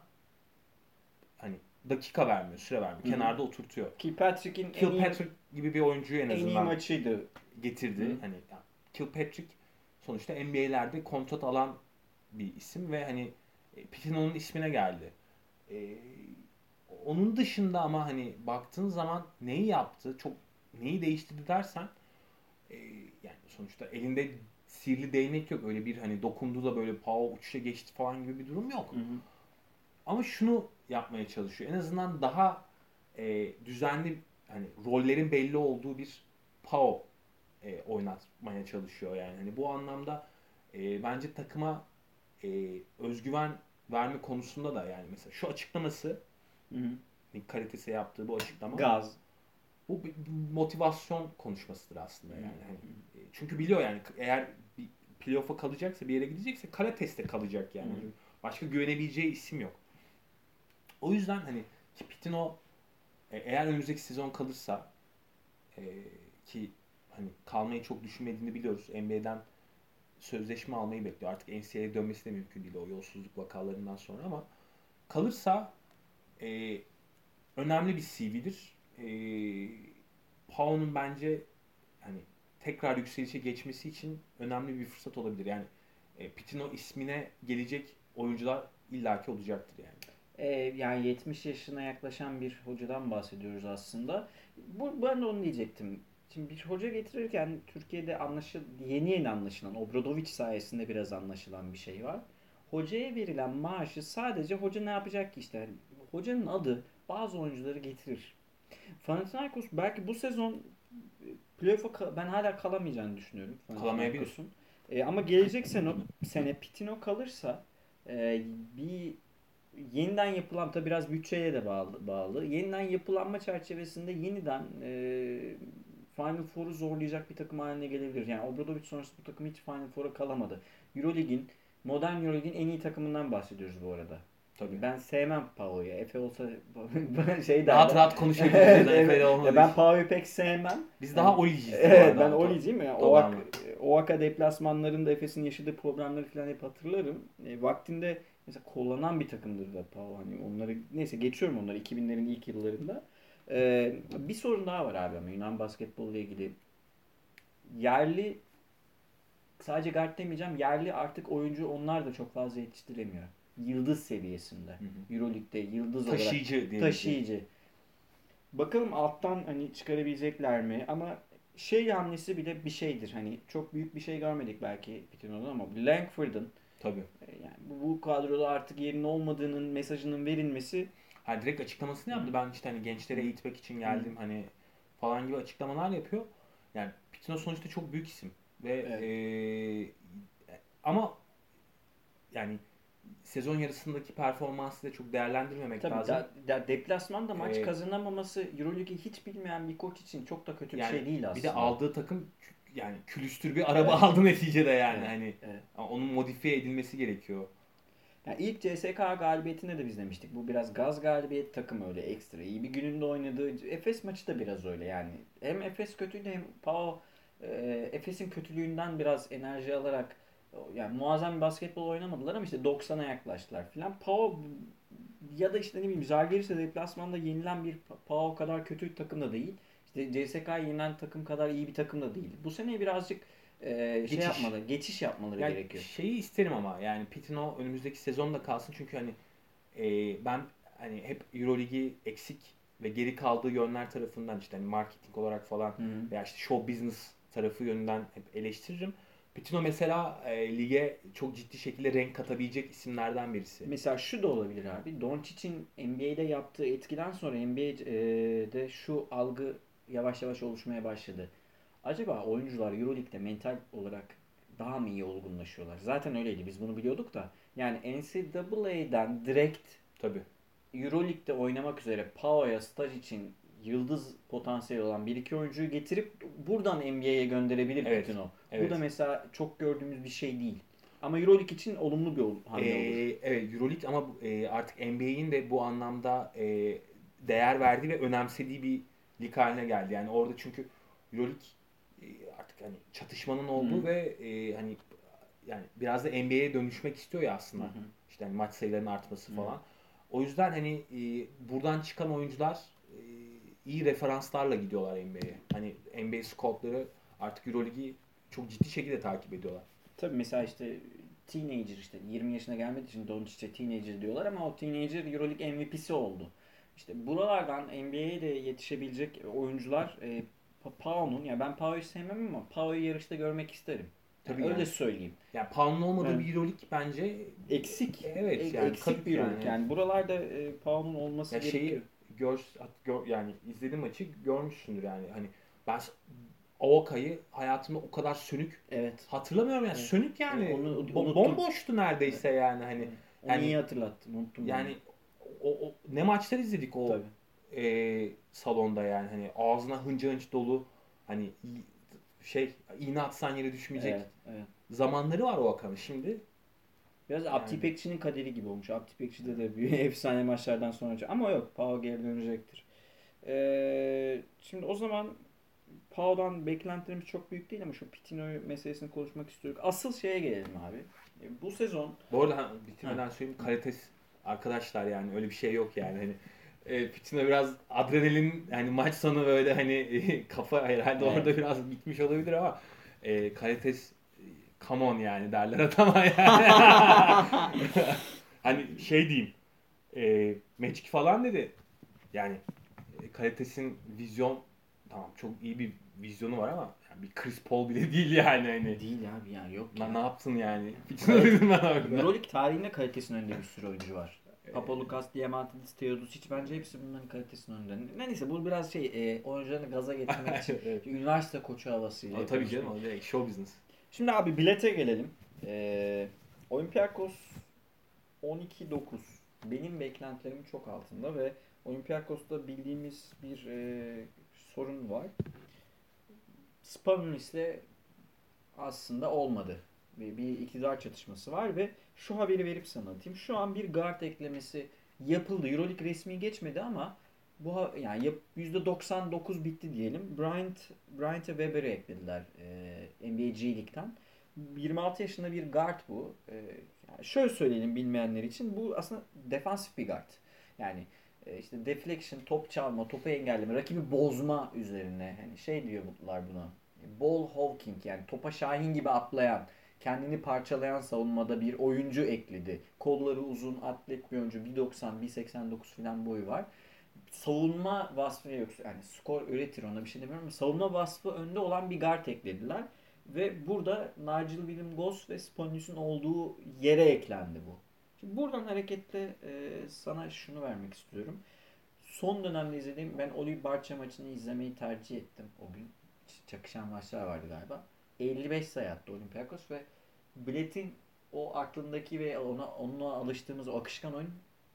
S4: hani dakika vermiyor, süre vermiyor.
S3: Hı.
S4: Kenarda oturtuyor.
S3: Kilpatrick'in en iyi,
S4: Kilpatrick gibi bir oyuncuyu en
S3: en iyi
S4: azından
S3: maçıydı.
S4: getirdi.
S3: Hı.
S4: Hani Kilpatrick sonuçta NBA'lerde kontrat alan bir isim ve hani e, Pitino'nun ismine geldi. E, onun dışında ama hani baktığın zaman neyi yaptı, çok neyi değiştirdi dersen e, yani sonuçta elinde sihirli değnek yok. Öyle bir hani dokundu da böyle pow uçuşa geçti falan gibi bir durum yok.
S3: Hı hı.
S4: Ama şunu yapmaya çalışıyor. En azından daha e, düzenli hani rollerin belli olduğu bir PAO e, oynatmaya çalışıyor yani. Hani bu anlamda e, bence takıma e, özgüven verme konusunda da yani mesela şu açıklaması
S3: Hı hı.
S4: Nick Kalites'e yaptığı bu açıklama
S3: Gaz.
S4: bu bir motivasyon konuşmasıdır aslında yani. Hani, e, çünkü biliyor yani eğer bir playoff'a kalacaksa bir yere gidecekse Karates'te kalacak yani.
S3: Hı.
S4: Çünkü Başka güvenebileceği isim yok. O yüzden hani ki Pitino e, eğer önümüzdeki sezon kalırsa e, ki hani kalmayı çok düşünmediğini biliyoruz. NBA'den sözleşme almayı bekliyor. Artık NCAA'ye dönmesi de mümkün değil o yolsuzluk vakalarından sonra ama kalırsa e, önemli bir CV'dir. E, Pau'nun bence hani tekrar yükselişe geçmesi için önemli bir fırsat olabilir. Yani e, Pitino ismine gelecek oyuncular illaki olacaktır yani.
S3: Ee, yani 70 yaşına yaklaşan bir hocadan bahsediyoruz aslında. Bu, ben de onu diyecektim. Şimdi bir hoca getirirken Türkiye'de anlaşıl yeni yeni anlaşılan, Obradoviç sayesinde biraz anlaşılan bir şey var. Hocaya verilen maaşı sadece hoca ne yapacak ki işte. Hocanın adı bazı oyuncuları getirir. Panathinaikos belki bu sezon e, playoff'a ben hala kalamayacağını düşünüyorum.
S4: Kalamayabilir.
S3: Panathinaikos'un. E, ama gelecek sene, sene Pitino kalırsa e, bir yeniden yapılan tabi biraz bütçeye de bağlı, bağlı. Yeniden yapılanma çerçevesinde yeniden e, Final Four'u zorlayacak bir takım haline gelebilir. Yani Obradovic sonrası bu takım hiç Final Four'a kalamadı. Eurolig'in modern Eurolig'in en iyi takımından bahsediyoruz bu arada.
S4: Tabii.
S3: Ben sevmem Pao'yu. Efe olsa şey derler.
S4: rahat rahat konuşabiliriz. Yani. Efe'de olmadığı
S3: ben. Pao'yu pek sevmem.
S4: Biz daha Oli'ciyiz. bu
S3: Evet ben Oli'ciyim ya. Oak, Oaka deplasmanlarında Efes'in yaşadığı problemleri falan hep hatırlarım. E, vaktinde mesela kullanan bir takımdır da Pau. Hani onları neyse geçiyorum onları 2000'lerin ilk yıllarında. E, bir sorun daha var abi ama Yunan basketbolla ilgili. Yerli sadece guard demeyeceğim. Yerli artık oyuncu onlar da çok fazla yetiştiremiyor. Yıldız seviyesinde.
S4: Hı hı.
S3: Euroleague'de yıldız olarak
S4: Taşıyıcı diye.
S3: taşıyıcı. Bakalım alttan hani çıkarabilecekler mi? Ama şey hamlesi bile bir şeydir. Hani çok büyük bir şey görmedik belki Pitino'dan ama Langford'un
S4: Tabii.
S3: e, yani bu, bu kadroda artık yerinin olmadığının mesajının verilmesi
S4: Ha direkt açıklamasını yaptı. Ben işte hani gençlere eğitmek için geldim hani falan gibi açıklamalar yapıyor. Yani Pitino sonuçta çok büyük isim ve
S3: Evet.
S4: eee, ama yani sezon yarısındaki performansı da çok değerlendirmemek
S3: Tabii
S4: lazım.
S3: da, da deplasmanda maç
S4: Ee,
S3: kazanamaması Euroligi hiç bilmeyen bir koç için çok da kötü bir
S4: yani
S3: şey değil aslında.
S4: bir de aldığı takım yani külüstür bir araba aldı neticede yani
S3: Evet,
S4: hani
S3: evet.
S4: onun modifiye edilmesi gerekiyor.
S3: Yani ilk CSK galibiyetinde de biz demiştik. Bu biraz gaz galibiyet takım öyle ekstra. iyi bir gününde oynadığı. Efes maçı da biraz öyle yani. Hem Efes kötüydü hem Pau e, Efes'in kötülüğünden biraz enerji alarak yani muazzam bir basketbol oynamadılar ama işte 90'a yaklaştılar filan. Pau ya da işte ne bileyim Zalgiris'e deplasmanda yenilen bir Pau kadar kötü bir takım da değil. İşte CSK yenilen takım kadar iyi bir takım da değil. Bu sene birazcık e, şey
S4: Geçiş.
S3: yapmalı, geçiş yapmaları
S4: Yani
S3: gerekiyor.
S4: şeyi isterim ama yani Pitino önümüzdeki sezonda kalsın çünkü hani e, ben hani hep Euroligi eksik ve geri kaldığı yönler tarafından işte hani marketing olarak falan
S3: Hı hı.
S4: veya işte show business tarafı yönünden hep eleştiririm. Pitino mesela e, lige çok ciddi şekilde renk katabilecek isimlerden birisi.
S3: Mesela şu da olabilir abi. Doncic'in NBA'de yaptığı etkiden sonra NBA'de şu algı yavaş yavaş oluşmaya başladı. Acaba oyuncular Euroleague'de mental olarak daha mı iyi olgunlaşıyorlar? Zaten öyleydi. Biz bunu biliyorduk da. Yani NCAA'den direkt
S4: Tabii.
S3: Euroleague'de oynamak üzere Pao'ya staj için yıldız potansiyeli olan bir iki oyuncuyu getirip buradan NBA'ye gönderebilir
S4: Evet,
S3: Pitino.
S4: Evet.
S3: Bu da mesela çok gördüğümüz bir şey değil. Ama Euroleague için olumlu bir hamle olur.
S4: Ee, evet Euroleague ama e, artık NBA'in de bu anlamda e, değer verdiği ve önemsediği bir lig haline geldi. Yani orada çünkü Euroleague e, artık hani çatışmanın olduğu
S3: Hı.
S4: ve e, hani yani biraz da NBA'ye dönüşmek istiyor ya aslında.
S3: Hı hı.
S4: İşte hani maç sayılarının artması
S3: Hı.
S4: falan. O yüzden hani e, buradan çıkan oyuncular e, iyi referanslarla gidiyorlar NBA'ye. Hani NBA scoutları artık Euroleague'i çok ciddi şekilde takip ediyorlar.
S3: Tabii mesela işte teenager işte 20 yaşına gelmediği için Doncic'e teenager diyorlar ama o teenager Euroleague MVP'si oldu. İşte buralardan NBA'ye de yetişebilecek oyuncular e, Pa- Pau'nun ya ben Pau'yu sevmem ama Pau'yu yarışta görmek isterim.
S4: Tabii
S3: öyle
S4: yani.
S3: söyleyeyim.
S4: Yani Pound'un olmadığı
S3: Evet.
S4: bir Euroleague bence
S3: Eksik.
S4: Evet,
S3: E-
S4: yani
S3: eksik bir Euroleague.
S4: yani.
S3: Yani. buralarda e, Pau'nun olması
S4: ya şeyi
S3: gerekiyor.
S4: gör, gör yani izlediğim maçı görmüşsündür yani. Hani ben Avoka'yı hayatımda o kadar sönük
S3: Evet.
S4: hatırlamıyorum yani
S3: Evet.
S4: sönük yani.
S3: Evet, onu unuttum.
S4: bomboştu neredeyse yani hani.
S3: Onu
S4: Yani-
S3: iyi hatırlattın. Unuttum.
S4: Yani o, o- ne maçlar izledik o
S3: Tabii.
S4: e, salonda yani hani ağzına hınca hınç dolu hani şey iğne atsan yere düşmeyecek
S3: Evet, evet.
S4: zamanları var o Akan'ın şimdi.
S3: Biraz Abdi Pekçi'nin kaderi gibi olmuş. Abdi Pekçi'de de bir efsane maçlardan sonra. Ama yok. Pau geri dönecektir. Ee, şimdi o zaman Pau'dan beklentilerimiz çok büyük değil ama şu Pitino meselesini konuşmak istiyorum. Asıl şeye gelelim abi. E, Bu sezon
S4: Bu arada bitirmeden söyleyeyim kalites arkadaşlar yani öyle bir şey yok yani hani e, Pitino biraz adrenalin hani maç sonu böyle hani kafa herhalde
S3: Evet.
S4: orada biraz gitmiş olabilir ama e, kalites e, come on yani derler adama yani. hani şey diyeyim e, Magic falan dedi yani e, kalitesin vizyon tamam çok iyi bir vizyonu var ama yani bir Chris Paul bile değil yani hani.
S3: değil abi yani yok.
S4: Lan
S3: ya.
S4: ne yaptın yani?
S3: Euroleague tarihinde kalitesinin önünde bir sürü oyuncu var. Papalukas, Diamantidis, Teodosic bence hepsi bunların kalitesinin önünde. Neyse bu biraz şey e, oyuncularını gaza getirmek için
S4: Evet.
S3: üniversite koçu havasıyla.
S4: Ama tabii canım o direkt show business.
S3: Şimdi abi bilete gelelim. Ee, Olympiakos 12-9. Benim beklentilerim çok altında ve Olympiakos'ta bildiğimiz bir e, sorun var. Spanulis'le aslında olmadı. Bir, bir iktidar çatışması var ve şu haberi verip sana atayım. Şu an bir guard eklemesi yapıldı. Euroleague resmi geçmedi ama bu yani yap- %99 bitti diyelim. Bryant Bryant'e Weber'e eklediler e, NBA G League'den. 26 yaşında bir guard bu. E, yani şöyle söyleyelim bilmeyenler için bu aslında defansif bir guard. Yani işte deflection, top çalma, topu engelleme, rakibi bozma üzerine hani şey diyorlar buna. Ball hawking yani topa şahin gibi atlayan, kendini parçalayan savunmada bir oyuncu ekledi. Kolları uzun, atlet bir oyuncu. 1.90, 1.89 falan boyu var. Savunma vasfı yok. Yani skor üretir ona bir şey demiyorum ama savunma vasfı önde olan bir guard eklediler. Ve burada Nigel William Goss ve Spanulis'in olduğu yere eklendi bu. Şimdi buradan hareketle e, sana şunu vermek istiyorum. Son dönemde izlediğim, ben Oli Barça maçını izlemeyi tercih ettim o gün. Çakışan maçlar vardı galiba. 55 sayı attı Olympiakos ve biletin o aklındaki ve ona onunla alıştığımız o akışkan oyun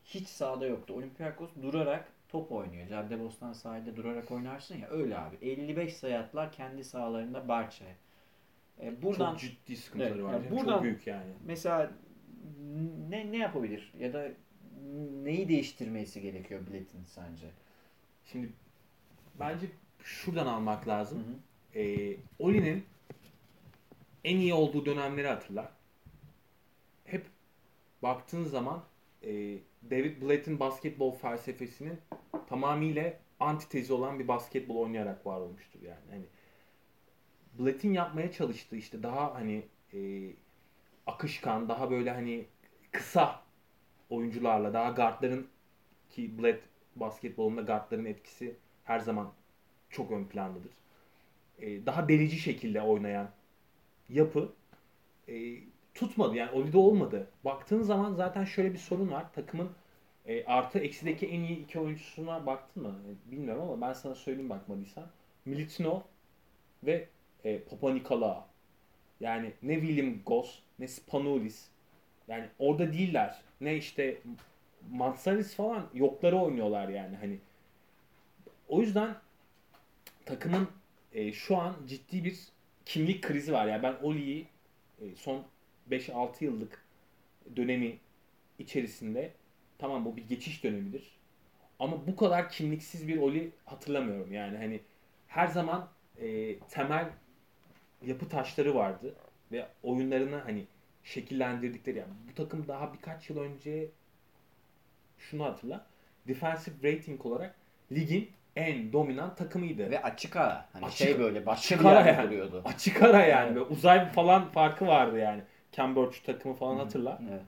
S3: hiç sahada yoktu. Olympiakos durarak top oynuyor. Caddebostan sahilde durarak oynarsın ya öyle abi. 55 sayı attılar kendi sahalarında Barça'ya. E, buradan
S4: Çok ciddi sıkıntıları
S3: Evet,
S4: var.
S3: yani. buradan-
S4: Çok büyük yani.
S3: mesela ne ne yapabilir ya da neyi değiştirmesi gerekiyor biletin sence?
S4: Şimdi bence şuradan almak lazım.
S3: hı.
S4: Ee, Oli'nin en iyi olduğu dönemleri hatırla. Hep baktığın zaman e, David Blatt'in basketbol felsefesinin tamamıyla antitezi olan bir basketbol oynayarak var olmuştur yani. Hani Blatt'in yapmaya çalıştığı işte daha hani e, akışkan, daha böyle hani kısa oyuncularla, daha guardların ki Blatt basketbolunda guardların etkisi her zaman çok ön plandadır. E, daha delici şekilde oynayan yapı e, tutmadı. Yani Oli'de olmadı. Baktığın zaman zaten şöyle bir sorun var. Takımın e, artı eksideki en iyi iki oyuncusuna baktın mı? E, bilmiyorum ama ben sana söyleyeyim bakmadıysan. Militino ve e, Papa Nikolaou. Yani ne William Goss ne Spanulis. Yani orada değiller. Ne işte Mansaris falan yokları oynuyorlar yani hani. O yüzden takımın e, şu an ciddi bir kimlik krizi var. Yani ben Oli'yi e, son 5-6 yıllık dönemi içerisinde tamam bu bir geçiş dönemidir. Ama bu kadar kimliksiz bir Oli hatırlamıyorum. Yani hani her zaman e, temel yapı taşları vardı ve oyunlarını hani şekillendirdikleri yani bu takım daha birkaç yıl önce şunu hatırla. Defensive rating olarak ligin en dominant takımıydı.
S3: Ve açık ara. Hani
S4: Açık-
S3: şey böyle başka
S4: açık
S3: bir
S4: ara
S3: yerde
S4: yani.
S3: duruyordu.
S4: Açık ara yani.
S3: Evet.
S4: Böyle uzay falan farkı vardı yani. Cambridge takımı falan hatırla.
S3: Evet.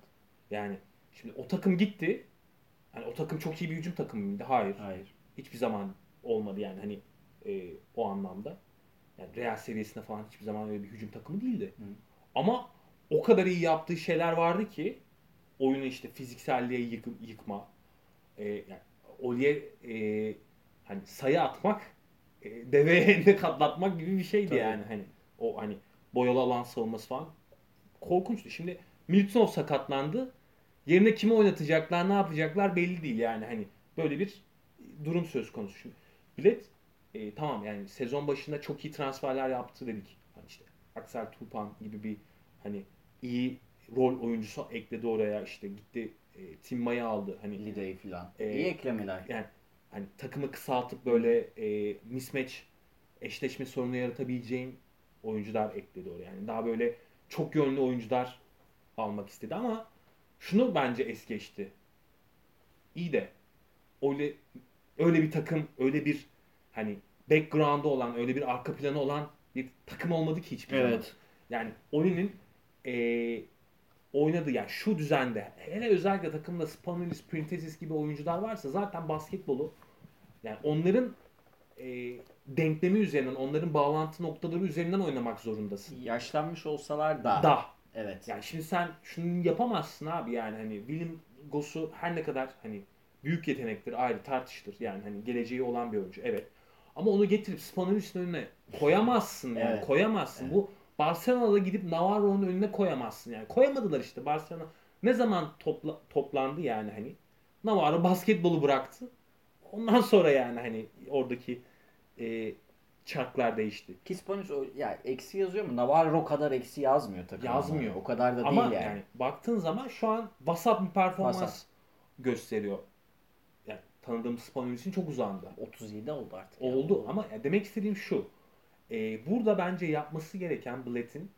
S4: Yani şimdi o takım gitti. Hani o takım çok iyi bir hücum takımı mıydı? Hayır.
S3: Hayır.
S4: Hiçbir zaman olmadı yani hani e, o anlamda. Yani Real seviyesinde falan hiçbir zaman öyle bir hücum takımı değildi.
S3: Hı.
S4: Ama o kadar iyi yaptığı şeyler vardı ki oyunu işte fizikselliğe yık, yıkma, e, yani Oli'ye e, hani sayı atmak, e, deveye elini katlatmak gibi bir şeydi
S3: Tabii.
S4: yani hani o hani boyalı alan savunması falan korkunçtu. Şimdi Miltonov sakatlandı. Yerine kimi oynatacaklar, ne yapacaklar belli değil yani hani böyle bir durum söz konusu. Şimdi Bilet e, tamam yani sezon başında çok iyi transferler yaptı dedik. Hani işte Aksel Tupan gibi bir hani iyi rol oyuncusu ekledi oraya işte gitti e, Tim Maya aldı. Hani
S3: Lidey falan.
S4: Ee,
S3: İyi eklemeler.
S4: yani hani takımı kısaltıp böyle e, mismatch eşleşme sorunu yaratabileceğin oyuncular ekledi oraya. Yani daha böyle çok yönlü oyuncular almak istedi ama şunu bence es geçti. İyi de öyle öyle bir takım, öyle bir hani background'ı olan, öyle bir arka planı olan bir takım olmadı ki hiçbir zaman.
S3: Evet.
S4: Yani Oli'nin eee oynadığı yani şu düzende hele özellikle takımda Spanulis, Printezis gibi oyuncular varsa zaten basketbolu yani onların eee, denklemi üzerinden, onların bağlantı noktaları üzerinden oynamak zorundasın.
S3: Yaşlanmış olsalar da.
S4: Da.
S3: Evet.
S4: Yani şimdi sen şunu yapamazsın abi yani hani William Goss'u her ne kadar hani büyük yetenektir ayrı tartışılır. Yani hani geleceği olan bir oyuncu evet. Ama onu getirip Spanulis'in önüne koyamazsın yani
S3: Evet.
S4: koyamazsın.
S3: Evet.
S4: Bu Barcelona'da gidip Navarro'nun önüne koyamazsın yani. Koyamadılar işte Barcelona. Ne zaman topla, toplandı yani hani. Navarro basketbolu bıraktı. Ondan sonra yani hani oradaki e, çarklar değişti.
S3: Kispanis o ya eksi yazıyor mu? Navarro kadar eksi yazmıyor tabii.
S4: Yazmıyor.
S3: O kadar da
S4: Ama
S3: değil yani.
S4: yani. baktığın zaman şu an vasat bir performans
S3: Vasat.
S4: gösteriyor. Yani tanıdığım Spanulis'in çok uzağında.
S3: 37 oldu artık. ya.
S4: Oldu ama ya demek istediğim şu. e, burada bence yapması gereken Blatt'in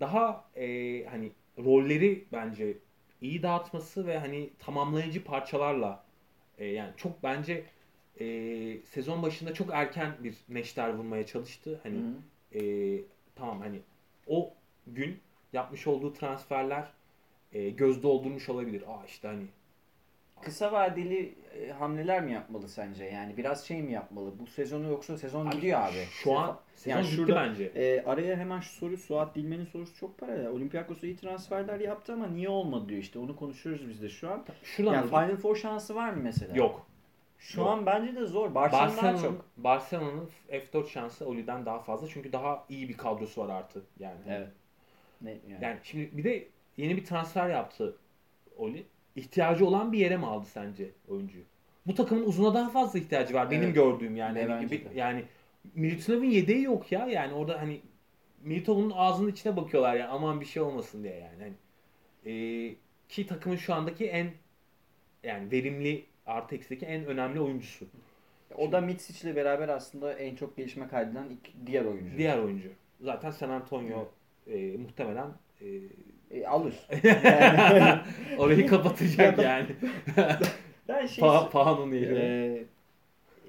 S4: daha e, hani rolleri bence iyi dağıtması ve hani tamamlayıcı parçalarla e, yani çok bence e, sezon başında çok erken bir neşter vurmaya çalıştı. Hani
S3: Hı.
S4: e, tamam hani o gün yapmış olduğu transferler e, göz doldurmuş olabilir. Aa işte hani
S3: Kısa vadeli e, hamleler mi yapmalı sence? Yani biraz şey mi yapmalı? Bu sezonu yoksa sezon
S4: Abi,
S3: gidiyor abi.
S4: şu an sezon
S3: Yani şurada-
S4: bence.
S3: E, araya hemen şu soru Suat Dilmen'in sorusu çok para. Olympiakos iyi transferler yaptı ama niye olmadı diyor işte. Onu konuşuyoruz biz de şu an.
S4: Şuradan
S3: Yani Final Four şansı var mı mesela?
S4: yok.
S3: Şu
S4: Yok.
S3: an bence de zor. Barcelona daha
S4: Barcelona'nın
S3: çok.
S4: Barcelona'nın F4 şansı Oli'den daha fazla çünkü daha iyi bir kadrosu var artı yani.
S3: Evet. Ne, yani.
S4: Yani şimdi bir de yeni bir transfer yaptı Oli. İhtiyacı olan bir yere mi aldı sence oyuncuyu? Bu takımın uzuna daha fazla ihtiyacı var benim
S3: Evet.
S4: gördüğüm yani. Hani
S3: bence
S4: bir- yani Milutinov'un yedeği yok ya. Yani orada hani Militov'un ağzının içine bakıyorlar ya aman bir şey olmasın diye yani. Hani, e, ki takımın şu andaki en yani verimli artı eksideki en önemli oyuncusu.
S3: O da Mitsic ile beraber aslında en çok gelişme kaydeden diğer oyuncu.
S4: Diğer oyuncu. Zaten San Antonio e, muhtemelen e,
S3: E, alır. Yani-
S4: orayı kapatacak yani.
S3: ben şey
S4: Pa Pahan'ın yerine.
S3: Ee,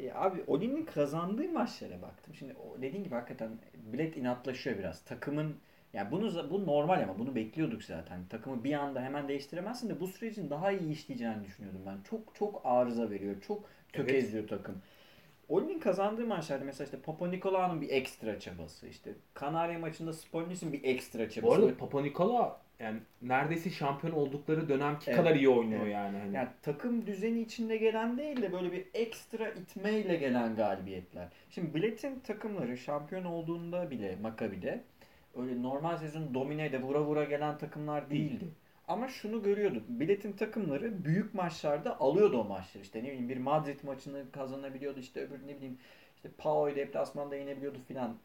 S3: e, abi Oli'nin kazandığı maçlara baktım. Şimdi dediğin gibi hakikaten bilet inatlaşıyor biraz. Takımın yani bunu bu normal ama bunu bekliyorduk zaten. Takımı bir anda hemen değiştiremezsin de bu sürecin daha iyi işleyeceğini düşünüyordum ben. Çok çok arıza veriyor. Çok tökezliyor takım. Oli'nin kazandığı maçlarda mesela işte Papa Nikolaou'nun bir ekstra çabası, işte Kanarya maçında Spolnis'in bir ekstra çabası.
S4: Bu arada Papa Nikola yani neredeyse şampiyon oldukları dönemki
S3: Evet.
S4: kadar iyi oynuyor
S3: Evet.
S4: yani. Hani.
S3: Yani takım düzeni içinde gelen değil de böyle bir ekstra itmeyle gelen galibiyetler. Şimdi Bilet'in takımları şampiyon olduğunda bile Maccabi'de öyle normal sezon domine de vura vura gelen takımlar değildi. Ama şunu görüyorduk. Bilet'in takımları büyük maçlarda alıyordu o maçları. İşte ne bileyim bir Madrid maçını kazanabiliyordu. işte öbür ne bileyim işte Pao'yu deplasmanda yenebiliyordu filan.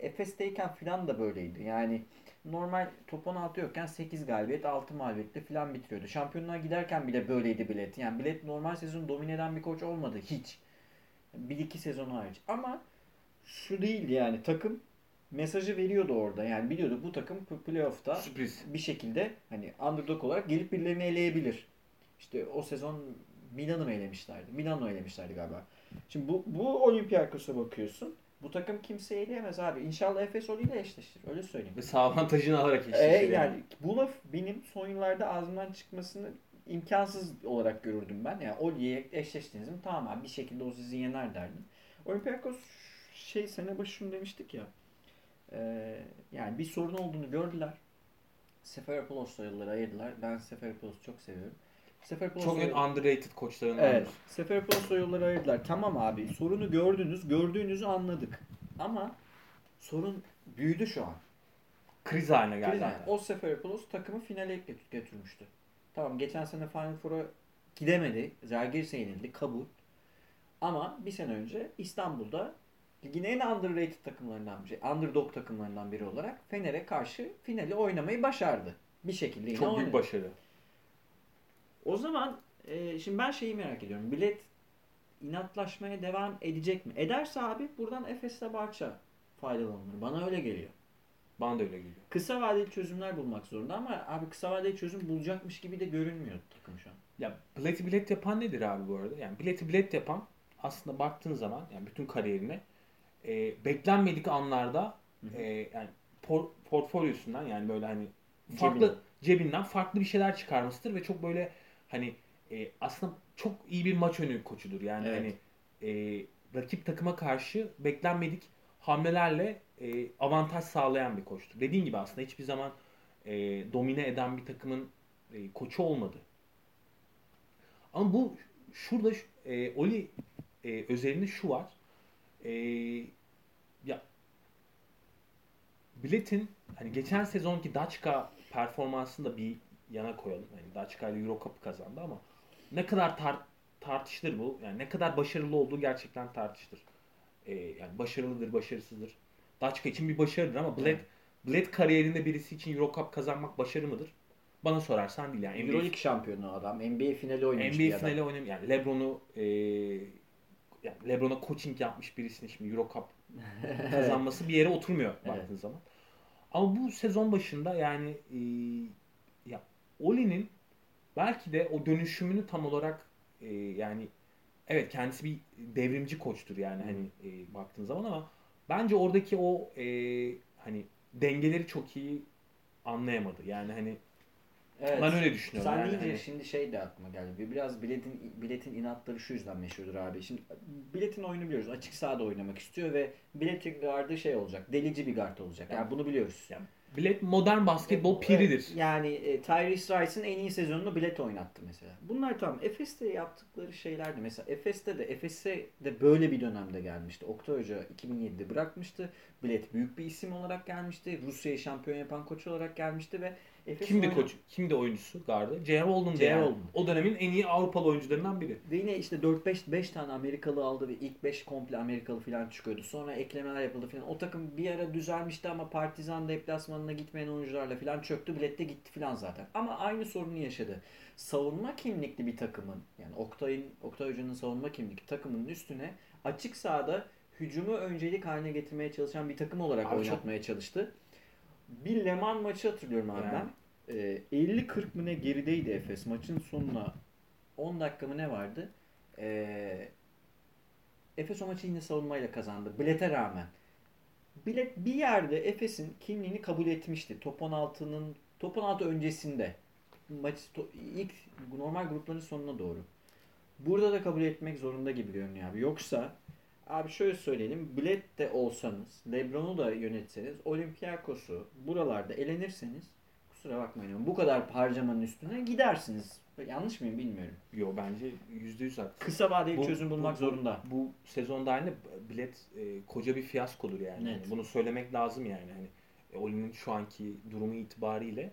S3: Efes'teyken filan da böyleydi. Yani normal top 16 yokken 8 galibiyet 6 mağlubiyetle filan bitiriyordu. Şampiyonluğa giderken bile böyleydi bilet. Yani bilet normal sezon domine eden bir koç olmadı hiç. Bir iki sezon hariç. Ama şu değildi yani takım mesajı veriyordu orada. Yani biliyordu bu takım playoff'ta
S4: Sürpriz.
S3: bir şekilde hani underdog olarak gelip birilerini eleyebilir. İşte o sezon Milan'ı mı elemişlerdi? Milan'ı elemişlerdi galiba. Şimdi bu, bu Olympiakos'a bakıyorsun. Bu takım kimseyi eleyemez abi. İnşallah Efes ile eşleşir. Öyle söyleyeyim.
S4: Ve avantajını alarak
S3: Ee,
S4: eşleşir
S3: yani.
S4: yani.
S3: bu laf benim son yıllarda ağzımdan çıkmasını imkansız olarak görürdüm ben. Yani Oli'ye eşleştiniz mi tamam abi bir şekilde o sizi yener derdim. Olympiakos şey sene başı şunu demiştik ya. Ee, yani bir sorun olduğunu gördüler. Seferopoulos'la yılları ayırdılar. Ben Seferopoulos'u çok seviyorum. Seferopoulos'la-
S4: Çok en underrated koçlarından
S3: Evet.
S4: biri.
S3: Seferopoulos'la yolları ayırdılar. Tamam abi sorunu gördünüz, gördüğünüzü anladık. Ama sorun büyüdü şu an.
S4: Kriz haline geldi.
S3: Yani
S4: hatta.
S3: o Seferopoulos takımı finale götür- götürmüştü. Tamam geçen sene Final Four'a gidemedi. Zalgiris'e yenildi. Kabul. Ama bir sene önce İstanbul'da ligin en underrated takımlarından biri, underdog takımlarından biri olarak Fener'e karşı finali oynamayı başardı. Bir şekilde yine
S4: Çok büyük
S3: oynadı.
S4: başarı.
S3: O zaman e, şimdi ben şeyi merak ediyorum. Bilet inatlaşmaya devam edecek mi? Ederse abi buradan Efes'le Barça faydalanır. Bana öyle geliyor.
S4: Bana da öyle geliyor.
S3: Kısa vadeli çözümler bulmak zorunda ama abi kısa vadeli çözüm bulacakmış gibi de görünmüyor takım şu an.
S4: Ya bileti bilet yapan nedir abi bu arada? Yani bileti bilet yapan aslında baktığın zaman yani bütün kariyerine e, beklenmedik anlarda e, yani por- portfolyosundan yani böyle hani farklı
S3: Cebinden.
S4: cebinden. farklı bir şeyler çıkarmasıdır ve çok böyle hani e, aslında çok iyi bir maç önü koçudur. Yani
S3: Evet.
S4: hani e, rakip takıma karşı beklenmedik hamlelerle e, avantaj sağlayan bir koçtur. Dediğin gibi aslında hiçbir zaman e, domine eden bir takımın e, koçu olmadı. Ama bu şurada şu- e, Oli e, özelinde şu var. E, ya Bilet'in hani geçen sezonki Daçka performansını da bir yana koyalım. Yani Daçka ile Euro Cup kazandı ama ne kadar tar- tartışılır bu. Yani ne kadar başarılı olduğu gerçekten tartışılır. E, yani başarılıdır, başarısızdır. Daçka için bir başarıdır ama Bled, Bled kariyerinde birisi için Euro Cup kazanmak başarı mıdır? Bana sorarsan değil yani. NBA
S3: Euroleague şampiyonu adam. NBA finali oynamış
S4: NBA
S3: bir adam.
S4: finali oynayayım yani LeBron'u e, yani LeBron'a coaching yapmış birisinin şimdi Euro Cup kazanması bir yere oturmuyor
S3: Evet.
S4: baktığın zaman. Ama bu sezon başında yani e, Oli'nin belki de o dönüşümünü tam olarak e, yani evet kendisi bir devrimci koçtur yani hani e, baktığın zaman ama bence oradaki o e, hani dengeleri çok iyi anlayamadı. Yani hani
S3: Evet.
S4: ben öyle düşünüyorum.
S3: Sen
S4: yani
S3: deyince
S4: hani-
S3: şimdi şey de aklıma geldi. Biraz biletin biletin inatları şu yüzden meşhurdur abi. Şimdi biletin oyunu biliyoruz. Açık sahada oynamak istiyor ve biletin gardı şey olacak. Delici bir guard olacak. Yani bunu biliyoruz.
S4: Yani Bilet modern basketbol piridir.
S3: Yani e, Tyrese Rice'ın en iyi sezonunu bilet oynattı mesela. Bunlar tamam. Efes'te yaptıkları şeylerdi. Mesela Efes'te de Efes'e de böyle bir dönemde gelmişti. Oktay Hoca 2007'de bırakmıştı. Bilet büyük bir isim olarak gelmişti. Rusya'yı şampiyon yapan koç olarak gelmişti ve Efes
S4: Kimdi
S3: oyna-
S4: koç? Kimdi oyuncusu gardı? J.R. Holden'dı
S3: J.R.
S4: yani.
S3: Holden.
S4: O dönemin en iyi Avrupalı oyuncularından biri.
S3: Ve yine işte 4-5 5 tane Amerikalı aldı ve ilk 5 komple Amerikalı falan çıkıyordu. Sonra eklemeler yapıldı falan. O takım bir ara düzelmişti ama Partizan deplasmanına gitmeyen oyuncularla falan çöktü. Bilette gitti falan zaten. Ama aynı sorunu yaşadı. Savunma kimlikli bir takımın yani Oktay'ın Oktay Hoca'nın savunma kimlikli takımının üstüne açık sahada hücumu öncelik haline getirmeye çalışan bir takım olarak
S4: Abi çok-
S3: oynatmaya çalıştı. Bir Leman maçı hatırlıyorum abi ben. Ee, 50-40 mı ne gerideydi Efes. Maçın sonuna 10 dakika mı ne vardı? Ee, Efes o maçı yine savunmayla kazandı. Bilet'e rağmen. Bilet bir yerde Efes'in kimliğini kabul etmişti. Top 16'nın Top 16 öncesinde. Maç to- ilk normal grupların sonuna doğru. Burada da kabul etmek zorunda gibi görünüyor abi. Yoksa abi şöyle söyleyelim. Bilet de olsanız, Lebron'u da yönetseniz, Olympiakos'u buralarda elenirseniz kusura bakmayın ama bu kadar harcamanın üstüne gidersiniz. Yanlış mıyım bilmiyorum.
S4: Yo bence %100 haklısın.
S3: Kısa vadeli
S4: Bu-
S3: çözüm bulmak
S4: bu-
S3: zorunda.
S4: Bu sezonda aynı bilet e, koca bir fiyaskodur yani.
S3: Net.
S4: Hani bunu söylemek lazım yani. Hani e, Oli'nin şu anki durumu itibariyle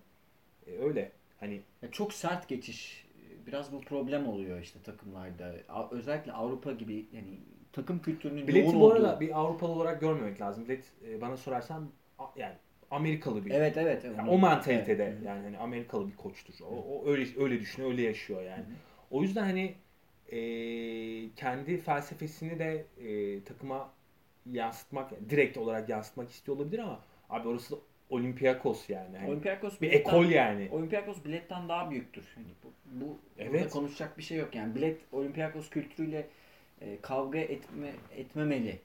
S4: e, öyle. Hani
S3: Ya çok sert geçiş. Biraz bu problem oluyor işte takımlarda. Özellikle Avrupa gibi yani takım kültürünün
S4: bileti
S3: yoğun
S4: bu
S3: olduğu.
S4: arada bir Avrupalı olarak görmemek lazım. Bilet e, bana sorarsan a- yani Amerikalı bir.
S3: Evet evet.
S4: Yani o mantalitede
S3: Evet.
S4: yani hani Amerikalı bir koçtur. O, o öyle öyle düşünüyor, öyle yaşıyor yani. O yüzden hani e, kendi felsefesini de e, takıma yansıtmak, direkt olarak yansıtmak istiyor olabilir ama abi orası Olympiakos yani. Hani
S3: Olympiakos
S4: bir ekol yani.
S3: Olympiakos biletten daha büyüktür. Hani bu, bu
S4: Evet.
S3: konuşacak bir şey yok yani. Bilet Olympiakos kültürüyle e, kavga etme etmemeli.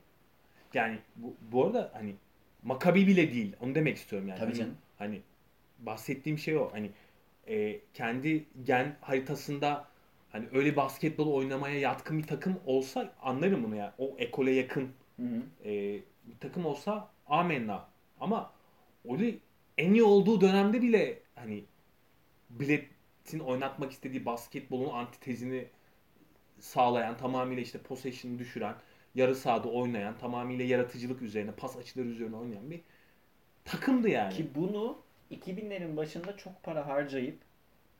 S4: Yani bu, bu arada hani Makabi bile değil. Onu demek istiyorum yani.
S3: Tabii
S4: hani,
S3: canım.
S4: Hani bahsettiğim şey o. Hani e, kendi gen haritasında hani öyle basketbol oynamaya yatkın bir takım olsa anlarım bunu ya. O ekole yakın
S3: Hı hı.
S4: e, bir takım olsa amenna. Ama Oli en iyi olduğu dönemde bile hani biletin oynatmak istediği basketbolun antitezini sağlayan, tamamıyla işte possession'ı düşüren, yarı sahada oynayan, tamamıyla yaratıcılık üzerine, pas açıları üzerine oynayan bir takımdı yani.
S3: Ki bunu 2000'lerin başında çok para harcayıp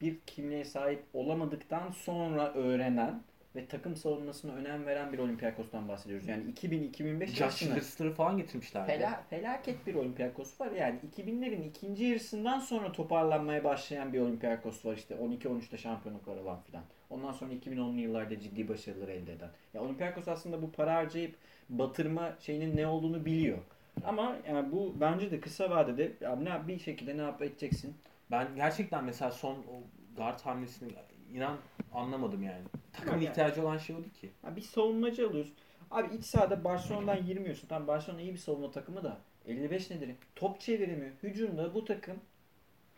S3: bir kimliğe sahip olamadıktan sonra öğrenen ve takım savunmasına önem veren bir Olympiakos'tan bahsediyoruz. Yani 2000-2005
S4: Josh
S3: yaşında
S4: Schiller'ı falan getirmişlerdi.
S3: fela, felaket bir Olympiakos var. Yani 2000'lerin ikinci yarısından sonra toparlanmaya başlayan bir Olympiakos var. İşte 12-13'te şampiyonluklar alan filan. Ondan sonra 2010'lu yıllarda ciddi başarılar elde eden. Ya Olympiakos aslında bu para harcayıp batırma şeyinin ne olduğunu biliyor. Ama yani bu bence de kısa vadede abi ne bir şekilde ne yap edeceksin.
S4: Ben gerçekten mesela son o guard hamlesini inan anlamadım yani. Takımın
S3: yani.
S4: ihtiyacı olan şey oydu ki.
S3: Ya bir savunmacı alıyorsun. Abi iç sahada Barcelona'dan 20 yiyorsun. Tamam Barcelona iyi bir savunma takımı da 55 nedir? Top çeviremiyor. Hücumda bu takım